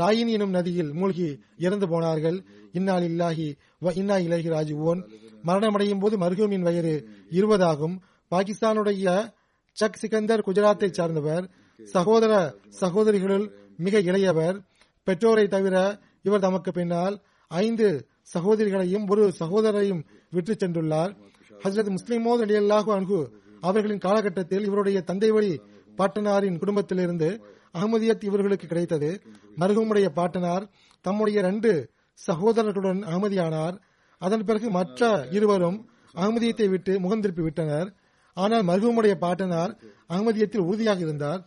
B: ராயின் எனும் நதியில் மூழ்கி இறந்து போனார்கள். இன்னால் இல்லாஹி வ இன்னா இலகி ராஜுவோன் மரணமடையும் போது மருகூமின் வயது இருபதாகும். பாகிஸ்தானுடைய சக் சிகந்தர் குஜராத்தை சார்ந்தவர். சகோதர சகோதரிகளுள் மிக இளையவர். பெற்றோரை தவிர இவர் தமக்கு பின்னால் ஐந்து சகோதரிகளையும் ஒரு சகோதரரையும் விற்று சென்றுள்ளார். ஹசரத் முஸ்லிமோத் அலி அல்லாஹு அன்ஹு அவர்களின் காலகட்டத்தில் இவருடைய தந்தை வழி பாட்டனாரின் குடும்பத்திலிருந்து அகமதியத் இவர்களுக்கு கிடைத்தது. மருகமுடைய பாட்டனார் தம்முடைய ரெண்டு சகோதரர்களுடன் அகமதியானார். அதன் பிறகு மற்ற இருவரும் அகமதியத்தை விட்டு முகம் திருப்பி விட்டனர். ஆனால் மருகமுடைய பாட்டனார் அகமதியத்தில் உறுதியாக இருந்தார்.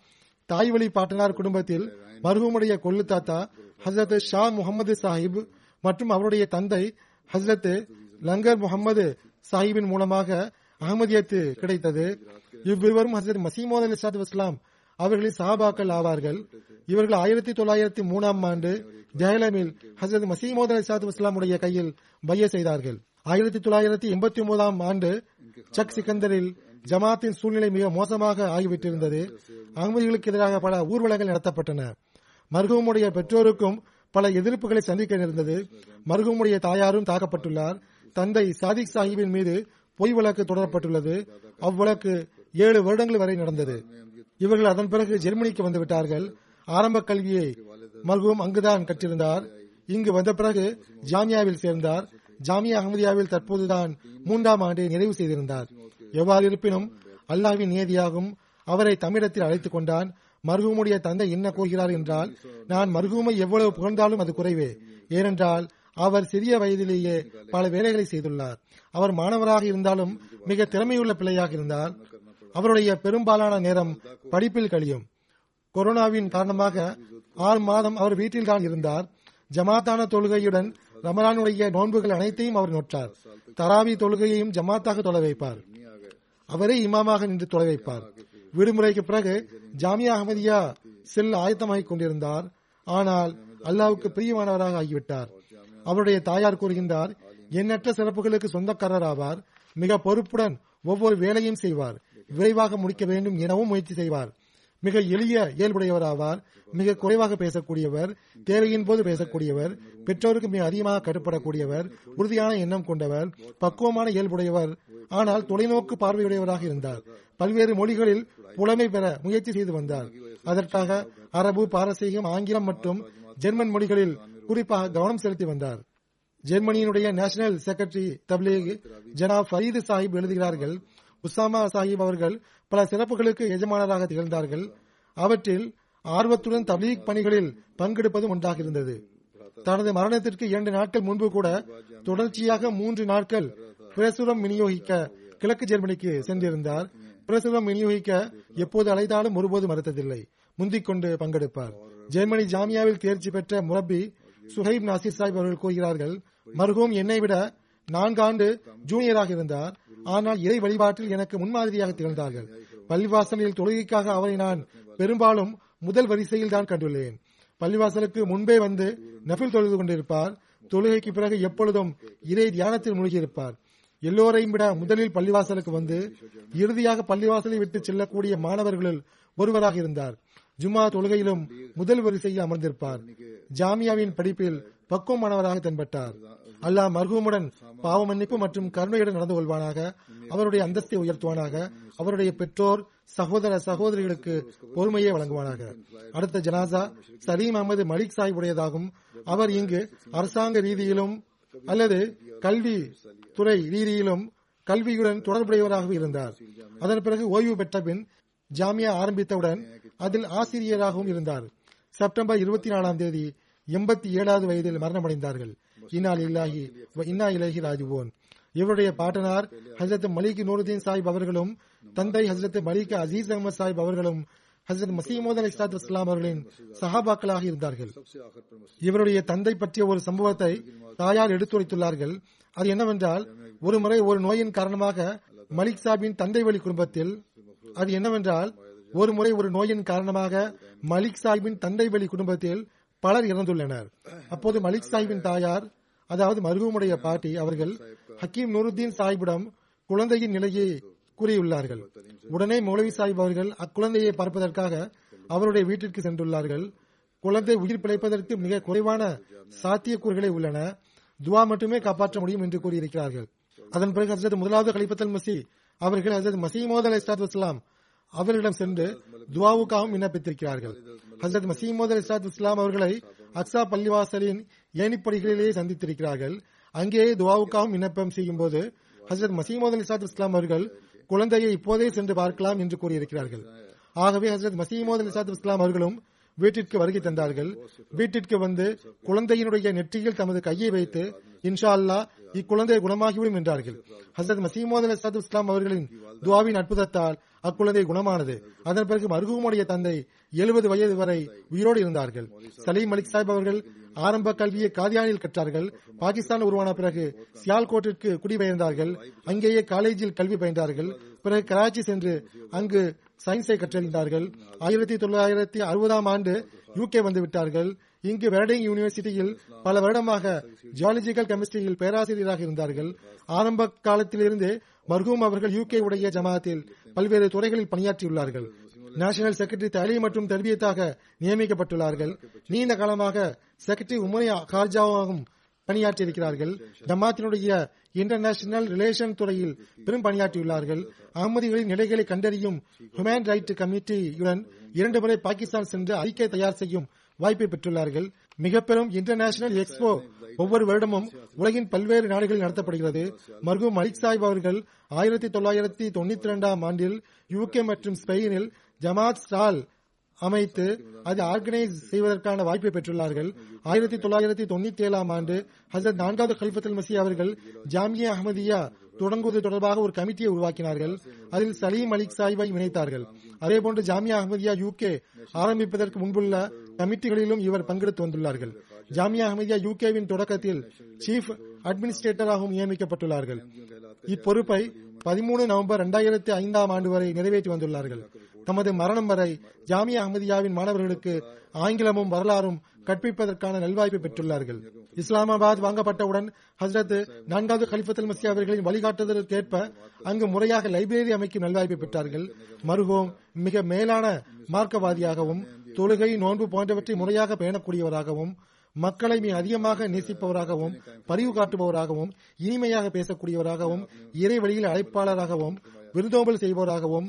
B: தாய் வழி பாட்டனார் குடும்பத்தில் மருகமுடைய கொள்ளு தாத்தா ஹசரத் ஷா முகமது சாஹிப் மற்றும் அவருடைய தந்தை ஹசரத் லங்கர் முகமது சாஹிபின் மூலமாக அகமதியத்து கிடைத்தது. இவ்விருவரும் ஹசரத் மசீமோத் அலி சாத் இஸ்லாம் அவர்களில் சஹாபாக்கள் ஆவார்கள். இவர்கள் ஆயிரத்தி தொள்ளாயிரத்தி மூணாம் ஆண்டு ஜெயலமில் ஹசரத் மசீமோத் அலி சாத் இஸ்லாமுடைய கையில் பைய செய்தார்கள். ஆயிரத்தி தொள்ளாயிரத்தி எண்பத்தி ஒன்பதாம் ஆண்டு சக் சிக்கந்தரில் ஜமாத்தின் சூழ்நிலை மிக மோசமாக ஆகிவிட்டிருந்தது. அகமதிகளுக்கு எதிராக பல ஊர்வலங்கள் நடத்தப்பட்டன. மருகமுடைய பெற்றோருக்கும் பல எதிர்ப்புகளை சந்திக்க நேர்ந்தது. மருகமுடைய தாயாரும் தாக்கப்பட்டுள்ளார். தந்தை சாதிக் சாஹிபின் மீது பொய் வழக்கு தொடரப்பட்டுள்ளது. அவ்வழக்கு ஏழு வருடங்கள் வரை நடந்தது. இவர்கள் அதன் பிறகு ஜெர்மனிக்கு வந்துவிட்டார்கள் ஆரம்ப கல்வியை மருகும் அங்குதான் கற்றிருந்தார். இங்கு வந்த பிறகு ஜாமியாவில் சேர்ந்தார். ஜாமியா அகமதியாவில் தற்போதுதான் மூன்றாம் ஆண்டை நிறைவு செய்திருந்தார். எவ்வாறு இருப்பினும் அல்லாவின் நியதியாகும் அவரை தமிழத்தில் அழைத்துக் கொண்டான். மருகமுடைய தந்தை என்ன கூறுகிறார் என்றால் நான் மருகூமை எவ்வளவு புகழ்ந்தாலும் அது குறைவே. ஏனென்றால் அவர் சிறிய வயதிலேயே பல வேலைகளை செய்துள்ளார். அவர் மாணவராக இருந்தாலும் மிக திறமையுள்ள பிள்ளையாக இருந்தார். அவருடைய பெரும்பாலான நேரம் படிப்பில் கழியும். கொரோனாவின் காரணமாக ஆறு மாதம் அவர் வீட்டில் தான் இருந்தார். ஜமாத்தான தொழுகையுடன் ரமலானுடைய நோன்புகள் அனைத்தையும் அவர் நோற்றார். தராவி தொழுகையையும் ஜமாத்தாக தொலை வைப்பார். அவரே இமாமாக நின்று தொலை வைப்பார். விடுமுறைக்கு பிறகு ஜாமியா அகமதியா செல் ஆயத்தமாகிக் கொண்டிருந்தார். ஆனால் அல்லாவுக்கு பிரியமானவராக ஆகிவிட்டார். அவருடைய தாயார் கூறுகின்றார் எண்ணற்ற சிறப்புகளுக்கு சொந்தக்காரர் ஆவார் மிக பொறுப்புடன் ஒவ்வொரு வேலையும் செய்வார். விரைவாக முடிக்க வேண்டும் எனவும் முயற்சி செய்வார். மிக எளிய இயல்புடையவர் ஆவார் மிக குறைவாக பேசக்கூடியவர் தேவையின் போது பேசக்கூடியவர் பெற்றோருக்கு மிக அதிகமாக கட்டுப்படக்கூடியவர் உறுதியான எண்ணம் கொண்டவர் பக்குவமான இயல்புடையவர். ஆனால் தொலைநோக்கு பார்வையுடையவராக இருந்தார். பல்வேறு மொழிகளில் புலமை பெற முயற்சி செய்து வந்தார். அதற்காக அரபு பாரசீகம் ஆங்கிலம் மற்றும் ஜெர்மன் மொழிகளில் குறிப்பாக கவனம் செலுத்தி வந்தார். ஜெர்மனியினுடைய நேஷனல் செக்ரட்டரி தப்லீக் ஜனாப் ஃபரீது சாஹிப் எழுதுகிறார்கள் உசாமா சாஹிப் அவர்கள் பல சிறப்புகளுக்கு எஜமானராக திகழ்ந்தார்கள். அவற்றில் ஆர்வத்துடன் தபீக் பணிகளில் பங்கெடுப்பதும் ஒன்றாக இருந்தது தனது மரணத்திற்கு இரண்டு நாட்கள் முன்பு கூட தொடர்ச்சியாக மூன்று நாட்கள் பிரசுரம் விநியோகிக்க கிழக்கு ஜெர்மனிக்கு சென்றிருந்தார். பிரசுரம் விநியோகிக்க எப்போது அழைத்தாலும் ஒருபோது மறுத்ததில்லை. முந்திக் கொண்டு பங்கெடுப்பார். ஜெர்மனி ஜாமியாவில் தேர்ச்சி பெற்ற முரப்பி சுஹைப் நாசிர் சாஹிப் அவர்கள் கூறுகிறார்கள் மருகும் என்னை விட நான்காண்டு ஜூனியராக இருந்தார். ஆனால் இறை வழிபாட்டில் எனக்கு முன்மாதிரியாக திகழ்ந்தார்கள். பள்ளிவாசலில் தொழுகைக்காக அவரை நான் பெரும்பாலும் முதல் வரிசையில் தான் கண்டுள்ளேன். பள்ளிவாசலுக்கு முன்பே வந்து நபில் தொழுது கொண்டிருப்பார். தொழுகைக்கு பிறகு எப்பொழுதும் இறை தியானத்தில் மூழ்கியிருப்பார். எல்லோரையும் விட முதலில் பள்ளிவாசலுக்கு வந்து இறுதியாக பள்ளிவாசலை விட்டு செல்லக்கூடிய மாணவர்களில் ஒருவராக இருந்தார். ஜும்மா தொழுகையிலும் முதல் வரிசையில் அமர்ந்திருப்பார். ஜாமியாவின் படிப்பில் பக்குவமானவராக தென்பட்டார். அல்லாஹ் மர்ஹூமுடன் பாவ மன்னிப்பு மற்றும் கருணையுடன் நடந்து கொள்வானாக. அவருடைய அந்தஸ்தை உயர்த்துவானாக. அவருடைய பெற்றோர் சகோதர சகோதரிகளுக்கு பொறுமையை வழங்குவானாக. அடுத்த ஜனாசா சலீம் அகமது மலிக் சாஹிப் உடையதாகும் அவர் இங்கு அரசாங்க ரீதியிலும் அல்லது கல்வி துறை ரீதியிலும் கல்வியுடன் தொடர்புடையவராக இருந்தார். அதன் பிறகு ஓய்வு பெற்ற பின் ஜாமியா ஆரம்பித்தவுடன் அதில் ஆசிரியராகவும் இருந்தார். செப்டம்பர் இருபத்தி நாலாம் தேதி எண்பத்தி ஏழாவது வயதில் மரணமடைந்தார்கள். இன்னால் இல்லாஹி இன்னா இலகி ராஜுவோன். இவருடைய பாட்டனார் ஹசரத் மலிக் நூருதீன் சாஹிப் அவர்களும் தந்தை ஹசரத் மலிக் அசீஸ் அகமது சாஹிப் அவர்களும் ஹசரத் மசீமோத் அலி இஸ்லாத் இஸ்லாம் அவர்களின் சஹாபாக்களாக இருந்தார்கள். இவருடைய தந்தை பற்றிய ஒரு சம்பவத்தை தாயார் எடுத்துரைத்துள்ளார்கள். அது என்னவென்றால் ஒரு முறை ஒரு நோயின் காரணமாக மலிக் சாபின் தந்தை வழி குடும்பத்தில் அது என்னவென்றால் ஒரு முறை ஒரு நோயின் காரணமாக மலிக் சாஹிபின் தந்தை வழி குடும்பத்தில் பலர் இறந்துள்ளனர். அப்போது மலிக் சாஹிபின் தாயார் அதாவது மருகமுடைய பாட்டி அவர்கள் ஹக்கீம் நூருத்தீன் சாஹிபிடம் குழந்தையின் நிலையை கூறியுள்ளார்கள். உடனே மௌலவி சாஹிப் அவர்கள் அக்குழந்தையை பார்ப்பதற்காக அவருடைய வீட்டிற்கு சென்றுள்ளார்கள். குழந்தை உயிர் பிழைப்பதற்கு மிக குறைவான சாத்தியக்கூறுகளே உள்ளன. துவா மட்டுமே காப்பாற்ற முடியும் என்று கூறியிருக்கிறார்கள். அதன் பிறகு ஹசரத் முதலாவது கலிபத்தல் மசி அவர்கள் ஹசரத் மசீமோத் அலி இஸ்லாத் இஸ்லாம் அவர்களிடம் சென்று துவாவுக்காகவும் விண்ணப்பித்திருக்கிறார்கள். ஹசரத் மசீமோத் இசாத் இஸ்லாம் அவர்களை அக்ஸா பள்ளிவாசலின் ஏனிப்படிகளிலேயே சந்தித்திருக்கிறார்கள். அங்கேயே துவாவுக்காகவும் விண்ணப்பம் செய்யும் போது ஹசரத் மசீமோத் அலி இஸ்லாம் அவர்கள் குழந்தையை இப்போதே சென்று பார்க்கலாம் என்று கூறியிருக்கிறார்கள். ஆகவே ஹசரத் மசீமோத் இசாத் இஸ்லாம் அவர்களும் வீட்டிற்கு வருகை தந்தார்கள். வீட்டிற்கு வந்து குழந்தையினுடைய நெற்றியில் தமது கையை வைத்து இன்ஷா அல்லாஹ் இக்குழந்தை குணமாகிவிடும் என்றார்கள். ஹசரத் மசீமோத் அலி சாத் இஸ்லாம் அவர்களின் துவாவின் அற்புதத்தால் அக்குழந்தை குணமானது. அதன் பிறகு மருகுமுடைய தந்தை எழுபது வயது வரை உயிரோடு இருந்தார்கள். சலீம் மலிக் சாஹிப் அவர்கள் ஆரம்ப கல்வியை காதியானில் கற்றார்கள். பாகிஸ்தான் உருவான பிறகு சியால்கோட்டிற்கு குடிபெயர்ந்தார்கள். அங்கேயே காலேஜில் கல்வி பயின்றார்கள். பிறகு கராச்சி சென்று அங்கு சயின்ஸை கற்றறிந்தார்கள். ஆயிரத்தி தொள்ளாயிரத்தி அறுபதாம் ஆண்டு யூகே வந்து விட்டார்கள். இங்கு வெரடிங் யூனிவர்சிட்டியில் பல வருடமாக ஜியாலஜிக்கல் கெமிஸ்ட்ரியில் பேராசிரியராக இருந்தார்கள். ஆரம்ப காலத்திலிருந்தே மர்ஹூம் அவர்கள் யூகே உடைய ஜமாத்தில் பல்வேறு துறைகளில் பணியாற்றியுள்ளார்கள். நேஷனல் செக்ரட்டரி தலீம் மற்றும் தர்பியத்தாக நியமிக்கப்பட்டுள்ளார்கள். நீண்ட காலமாக செக்ரட்டரி உமரி கார்ஜாவாகவும் பணியாற்றியிருக்கிறார்கள். ஜமாத்தினுடைய இன்டர்நேஷனல் ரிலேஷன் துறையில் பெரும் பணியாற்றியுள்ளார்கள். அகமதிகளின் நிலைகளை கண்டறியும் ஹியூமன் ரைட் கமிட்டியுடன் இரண்டு முறை பாகிஸ்தான் சென்று அறிக்கை தயார் செய்யும் வாய்ப்பை பெற்றுள்ளார்கள். மிக பெரும் இன்டர்நேஷனல் எக்ஸ்போ ஒவ்வொரு வருடமும் உலகின் பல்வேறு நாடுகளில் நடத்தப்படுகிறது. மர்ஹூம் மலிக் சாஹிப் அவர்கள் ஆயிரத்தி தொள்ளாயிரத்தி தொண்ணூத்தி இரண்டாம் ஆண்டில் யூகே மற்றும் ஸ்பெயினில் ஜமாத் ஸ்டால் அமைத்து அதை ஆர்கனைஸ் செய்வதற்கான வாய்ப்பை பெற்றுள்ளார்கள். ஆயிரத்தி தொள்ளாயிரத்தி தொண்ணூத்தி ஏழாம் ஆண்டு ஹசரத் நான்காவது கல்பத்தில் மசி அவர்கள் ஜாமியா அஹமதியா தொடங்குவது தொடர்பாக ஒரு கமிட்டியை உருவாக்கினார்கள். அதில் சலீம் அலிக் சாஹிபை இணைத்தார்கள். அதேபோன்று ஜாமியா அஹமதியா யூகே ஆரம்பிப்பதற்கு முன்புள்ள கமிட்டிகளிலும் இவர் பங்கெடுத்து வந்துள்ளார்கள். ஜாமியா அஹமதியா யூகேவின் தொடக்கத்தில் சீஃப் அட்மினிஸ்ட்ரேட்டராகவும் நியமிக்கப்பட்டுள்ளார்கள். இப்பொறுப்பை பதிமூணு நவம்பர் இரண்டாயிரத்தி ஐந்தாம் ஆண்டு வரை நிறைவேற்றி வந்துள்ளார்கள். தமது மரணம் வரை ஜாமியா அஹமதியாவின் மாணவர்களுக்கு ஆங்கிலமும் வரலாறும் கற்பிப்பதற்கான நல்வாய்ப்பு பெற்றுள்ளார்கள். இஸ்லாமாபாத் வாங்கப்பட்டவுடன் ஹசரத் நான்காவது கலிஃபத்துல் மசி அவர்களின் வழிகாட்டுதலுக்கேற்ப அங்கு முறையாக லைப்ரரி அமைக்கும் நல்வாய்ப்பு பெற்றார்கள். மருகோம் மிக மேலான மார்க்கவாதியாகவும் தொழுகை நோன்பு போன்றவற்றை முறையாக பேணக்கூடியவராகவும் மக்களை மிக அதிகமாக நேசிப்பவராகவும் பரிவு காட்டுபவராகவும் இனிமையாக பேசக்கூடியவராகவும் இறை வழியில் அழைப்பாளராகவும் விருந்தோம்பல் செய்பவராகவும்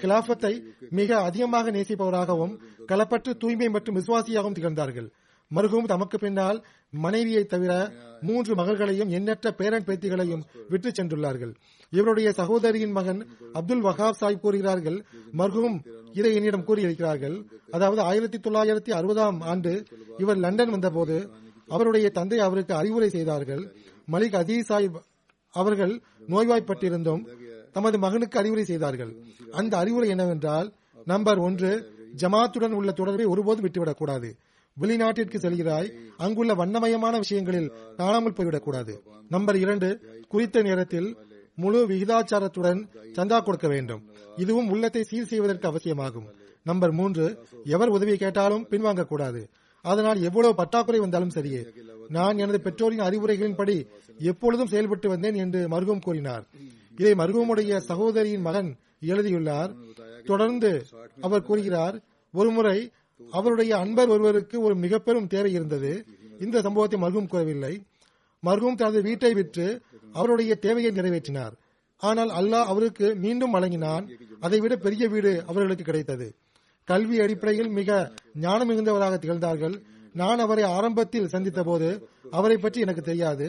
B: கிலாபத்தை மிக அதிகமாக நேசிப்பவராகவும் களப்பற்று தூய்மை மற்றும் விசுவாசியாகவும் திகழ்ந்தார்கள். மருகும் தமக்கு பின்னால் மனைவியை தவிர மூன்று மகள்களையும் எண்ணற்ற பேரன் பேத்திகளையும் விட்டு சென்றுள்ளார்கள். இவருடைய சகோதரியின் மகன் அப்துல் வஹாப் சாஹிப் கூறுகிறார்கள் மர்ஹூம் இதை என்னிடம் கூறியிருக்கிறார்கள். அதாவது ஆயிரத்தி தொள்ளாயிரத்தி அறுபதாம் ஆண்டு இவர் லண்டன் வந்தபோது அவருடைய தந்தை அவருக்கு அறிவுரை செய்தார்கள். மலிக் அதீஸ் சாஹிப் அவர்கள் நோய்வாய்ப்பட்டிருந்தும் தமது மகனுக்கு அறிவுரை செய்தார்கள். அந்த அறிவுரை என்னவென்றால் நம்பர் ஒன்று ஜமாத்துடன் உள்ள தொடர்பை ஒருபோதும் விட்டுவிடக்கூடாது. வெளிநாட்டிற்கு செல்கிறாய் அங்குள்ள வண்ணமயமான விஷயங்களில் காணாமல் போய்விடக்கூடாது. நம்பர் இரண்டு குறித்த நேரத்தில் முழு விகிதாச்சாரத்துடன் சந்தா கொடுக்க வேண்டும். இதுவும் உள்ளத்தை சீர் செய்வதற்கு அவசியமாகும். நம்பர் மூன்று எவர் உதவி கேட்டாலும் பின்வாங்கக்கூடாது. அதனால் எவ்வளவு பற்றாக்குறை வந்தாலும் சரியே. நான் எனது பெற்றோரின் அறிவுரைகளின்படி எப்பொழுதும் செயல்பட்டு வந்தேன் என்று மருகம் கூறினார். இதை மருகமுடைய சகோதரியின் மகன் எழுதியுள்ளார். தொடர்ந்து அவர் கூறுகிறார் ஒருமுறை அவருடைய அன்பர் ஒருவருக்கு ஒரு மிக பெரும் தேவை இருந்தது. இந்த சம்பவத்தை மருகும் கூறவில்லை. மர்ஹூம் தனது வீட்டை விற்று அவருடைய தேவையை நிறைவேற்றினார். ஆனால் அல்லாஹ் அவருக்கு மீண்டும் வழங்கினான். அதைவிட பெரிய வீடு அவர்களுக்கு கிடைத்தது. கல்வி அடிப்படையில் மிக ஞானம் மிகுந்தவராக திகழ்ந்தார்கள். நான் அவரை ஆரம்பத்தில் சந்தித்த போது அவரை பற்றி எனக்கு தெரியாது.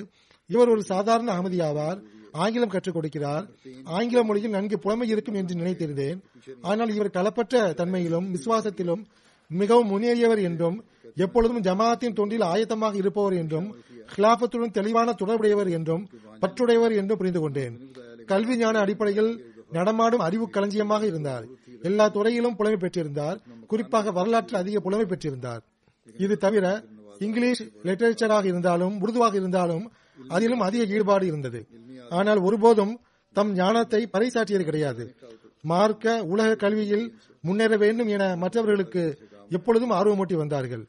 B: இவர் ஒரு சாதாரண அகமதியாவார். ஆங்கிலம் கற்றுக் கொடுக்கிறார். ஆங்கில மொழியில் நன்கு புலமை இருக்கும் என்று நினைத்திருந்தேன். ஆனால் இவர் களப்பற்ற தன்மையிலும் விசுவாசத்திலும் மிகவும் முன்னேறியவர் என்றும் எப்பொழுதும் ஜமாத்தின் தொண்டில் ஆயத்தமாக இருப்பவர் என்றும் ஹிலாபத்துடன் தெளிவான தொடர்புடையவர் என்றும் பற்றுடையவர் என்றும் புரிந்து கொண்டேன். கல்வி ஞான அடிப்படையில் நடமாடும் அறிவு களஞ்சியமாக இருந்தார். எல்லா துறையிலும் புலமை பெற்றிருந்தார். குறிப்பாக வரலாற்று அதிக புலமை பெற்றிருந்தார். இது தவிர இங்கிலீஷ் லிட்டரேச்சராக இருந்தாலும் உருதுவாக இருந்தாலும் அதிலும் அதிக ஈடுபாடு இருந்தது. ஆனால் ஒருபோதும் தம் ஞானத்தை பறைசாற்றியது கிடையாது. மார்க்க உலக கல்வியில் முன்னேற வேண்டும் என மற்றவர்களுக்கு எப்பொழுதும் ஆர்வமூட்டி வந்தார்கள்.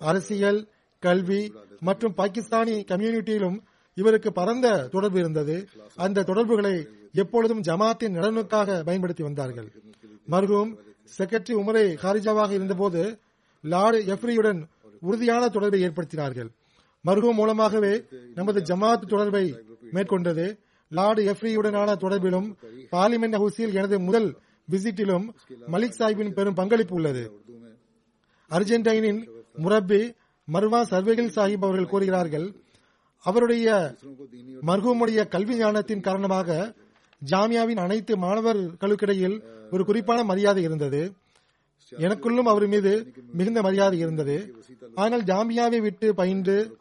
B: அரசியல் கல்வி மற்றும் பாகிஸ்தானி கம்யூனிட்டியிலும் இவருக்கு பரந்த தொடர்பு இருந்தது. அந்த தொடர்புகளை எப்பொழுதும் ஜமாத்தின் நலனுக்காக பயன்படுத்தி வந்தார்கள். மருகும் செக்ரட்டரி உமரே ஹாரிஜாவாக இருந்தபோது லார்டு எஃப்ரியுடன் உறுதியான தொடர்பை ஏற்படுத்தினார்கள். மர்ஹூம் மூலமாகவே நமது ஜமாத் தொடர்பை மேற்கொண்டது. லார்டு எஃப்ரியுடனான தொடர்பிலும் பார்லிமெண்ட் ஹவுஸில் எனது முதல் விசிட்டிலும் மலிக் சாஹிப்பின் பெரும் பங்களிப்பு உள்ளது. அர்ஜென்டைனின் முரப்பி மர்வா சர்வேகில் சாஹிப் அவர்கள் கூறுகிறார்கள் அவருடைய மர்ஹூமுடைய கல்வி ஞானத்தின் காரணமாக ஜாமியாவின் அனைத்து மாணவர்களுக்கிடையில் ஒரு குறிப்பான மரியாதை இருந்தது. எனக்குள்ளும் அவர் மீது மிகுந்த மரியாதை இருந்தது. ஆனால் ஜாமியாவை விட்டு பயின்று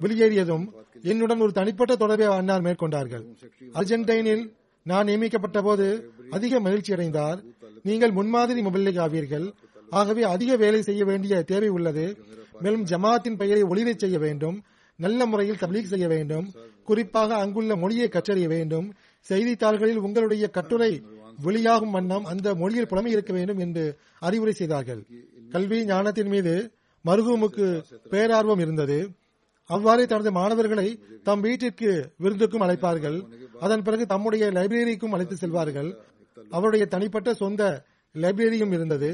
B: வெளியேறியதும் என்னுடன் ஒரு தனிப்பட்ட தொடர்பை அன்னார் மேற்கொண்டார்கள். அர்ஜென்டைனில் நான் நியமிக்கப்பட்ட போது அதிக மகிழ்ச்சி அடைந்தார். நீங்கள் முன்மாதிரி மொபைலில் ஆவீர்கள். ஆகவே அதிக வேலை செய்ய வேண்டிய தேவை உள்ளது. மேலும் ஜமாத்தின் பெயரை ஒளிரச் செய்ய வேண்டும். நல்ல முறையில் தப்லீக் செய்ய வேண்டும். குறிப்பாக அங்குள்ள மொழியை கற்றறிய வேண்டும். செய்தித்தாள்களில் உங்களுடைய கட்டுரை வெளியாகும் வண்ணம் அந்த மொழியில் புலமை இருக்க வேண்டும் என்று அறிவுரை செய்தார்கள். கல்வி ஞானத்தின் மீது மருகுமுக்கு பேரார்வம் இருந்தது. அவ்வாறே தனது மாணவர்களை தம் வீட்டிற்கு விருந்துக்கும் அழைப்பார்கள். அதன் பிறகு தம்முடைய லைப்ரரிக்கும் அழைத்து செல்வார்கள். அவருடைய தனிப்பட்ட சொந்த லைப்ரரியும் இருந்தது.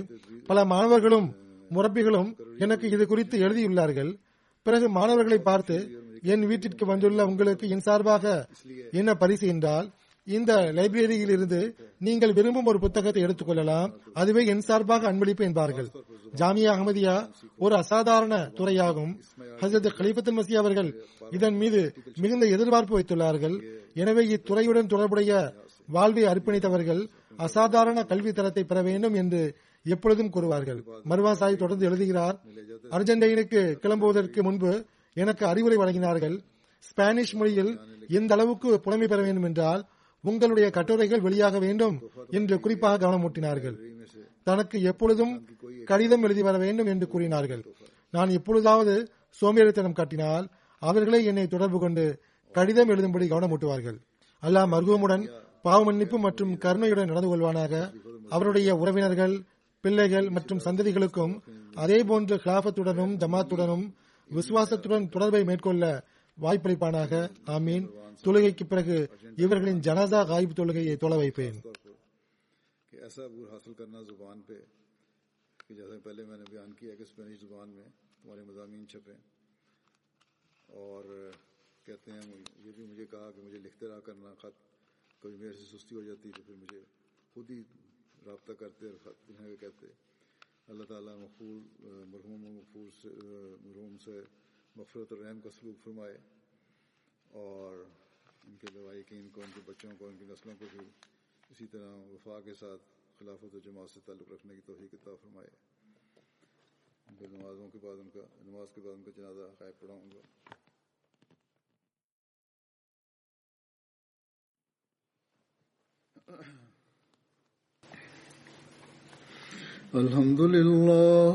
B: பல மாணவர்களும் முரப்பிகளும் எனக்கு இது குறித்து எழுதியுள்ளார்கள். பிறகு மாணவர்களை பார்த்து என் வீட்டிற்கு வந்துள்ள உங்களுக்கு என் சார்பாக என்ன பரிசு? என்றால் இந்த லைப்ரரியில் இருந்து நீங்கள் விரும்பும் ஒரு புத்தகத்தை எடுத்துக்கொள்ளலாம். அதுவே என் சார்பாக அன்பளிப்பு என்பார்கள். ஜாமியா அகமதியா ஒரு அசாதாரண துறையாகும். ஹசரத் கலீபத்துல் மசி அவர்கள் இதன் மீது மிகுந்த எதிர்பார்ப்பு வைத்துள்ளார்கள். எனவே இத்துறையுடன் தொடர்புடைய வாழ்வை அர்ப்பணித்தவர்கள் அசாதாரண கல்வி தரத்தை பெற வேண்டும் என்று எப்பொழுதும் கூறுவார்கள். மருவா சாய் தொடர்ந்து எழுதுகிறார் அர்ஜென்டைனுக்கு கிளம்புவதற்கு முன்பு எனக்கு அறிவுரை வழங்கினார்கள். ஸ்பானிஷ் மொழியில் எந்த அளவுக்கு புலமை பெற வேண்டும் என்றால் உங்களுடைய கட்டுரைகள் வெளியாக வேண்டும் என்று குறிப்பாக கவனமூட்டினார்கள். தனக்கு எப்பொழுதும் கடிதம் எழுதி வர வேண்டும் என்று கூறினார்கள். நான் எப்பொழுதாவது சோம்பேறித்தனம் காட்டினால் அவர்களே என்னை தொடர்பு கொண்டு கடிதம் எழுதும்படி கவனமூட்டுவார்கள். அல்லாஹ் மர்கூமுடன் பாவ மன்னிப்பு மற்றும் கருணையுடன் நடந்து கொள்வானாக. அவருடைய உறவினர்கள் பிள்ளைகள் மற்றும் சந்ததிகளுக்கும் அதே போன்று கிலாபத்துடனும் ஜமாத்துடனும் விசுவாசத்துடன் தொடர்பை மேற்கொள்ள வாய்ப்பளிப்பானாக ஆமீன் தொழுகைக்கு பிறகு இவர்களின் ஜனாதா காயிப் தொழுகையை தொலை வைப்பேன்
A: कि ऐसा अबूर हासिल करना जुबान पे कि जैसे पहले मैंने बयान किया कि स्पेनिश जुबान में तुम्हारे मजामी छपे और कहते हैं ये भी मुझे कहा कि मुझे लिखते रहा करना खत कभी मेरे से सुस्ती हो जाती तो फिर मुझे खुद ही रबता करते और खत लिखने का कहते अल्लाह ताला मकबूल मरहूम मकबूल से मरहूम से مغفرت الرحم رحم کا سلوک فرمائے اور ان کے ان کو ان کے بچوں کو ان کی نسلوں کو بھی اسی طرح وفا کے ساتھ خلافت و جماعت سے تعلق رکھنے کی توحیق عطا فرمائے۔ ان کے نمازوں کے بعد ان کا نماز کے بعد ان کا جنازہ غائب پڑھاؤں گا۔ الحمد للہ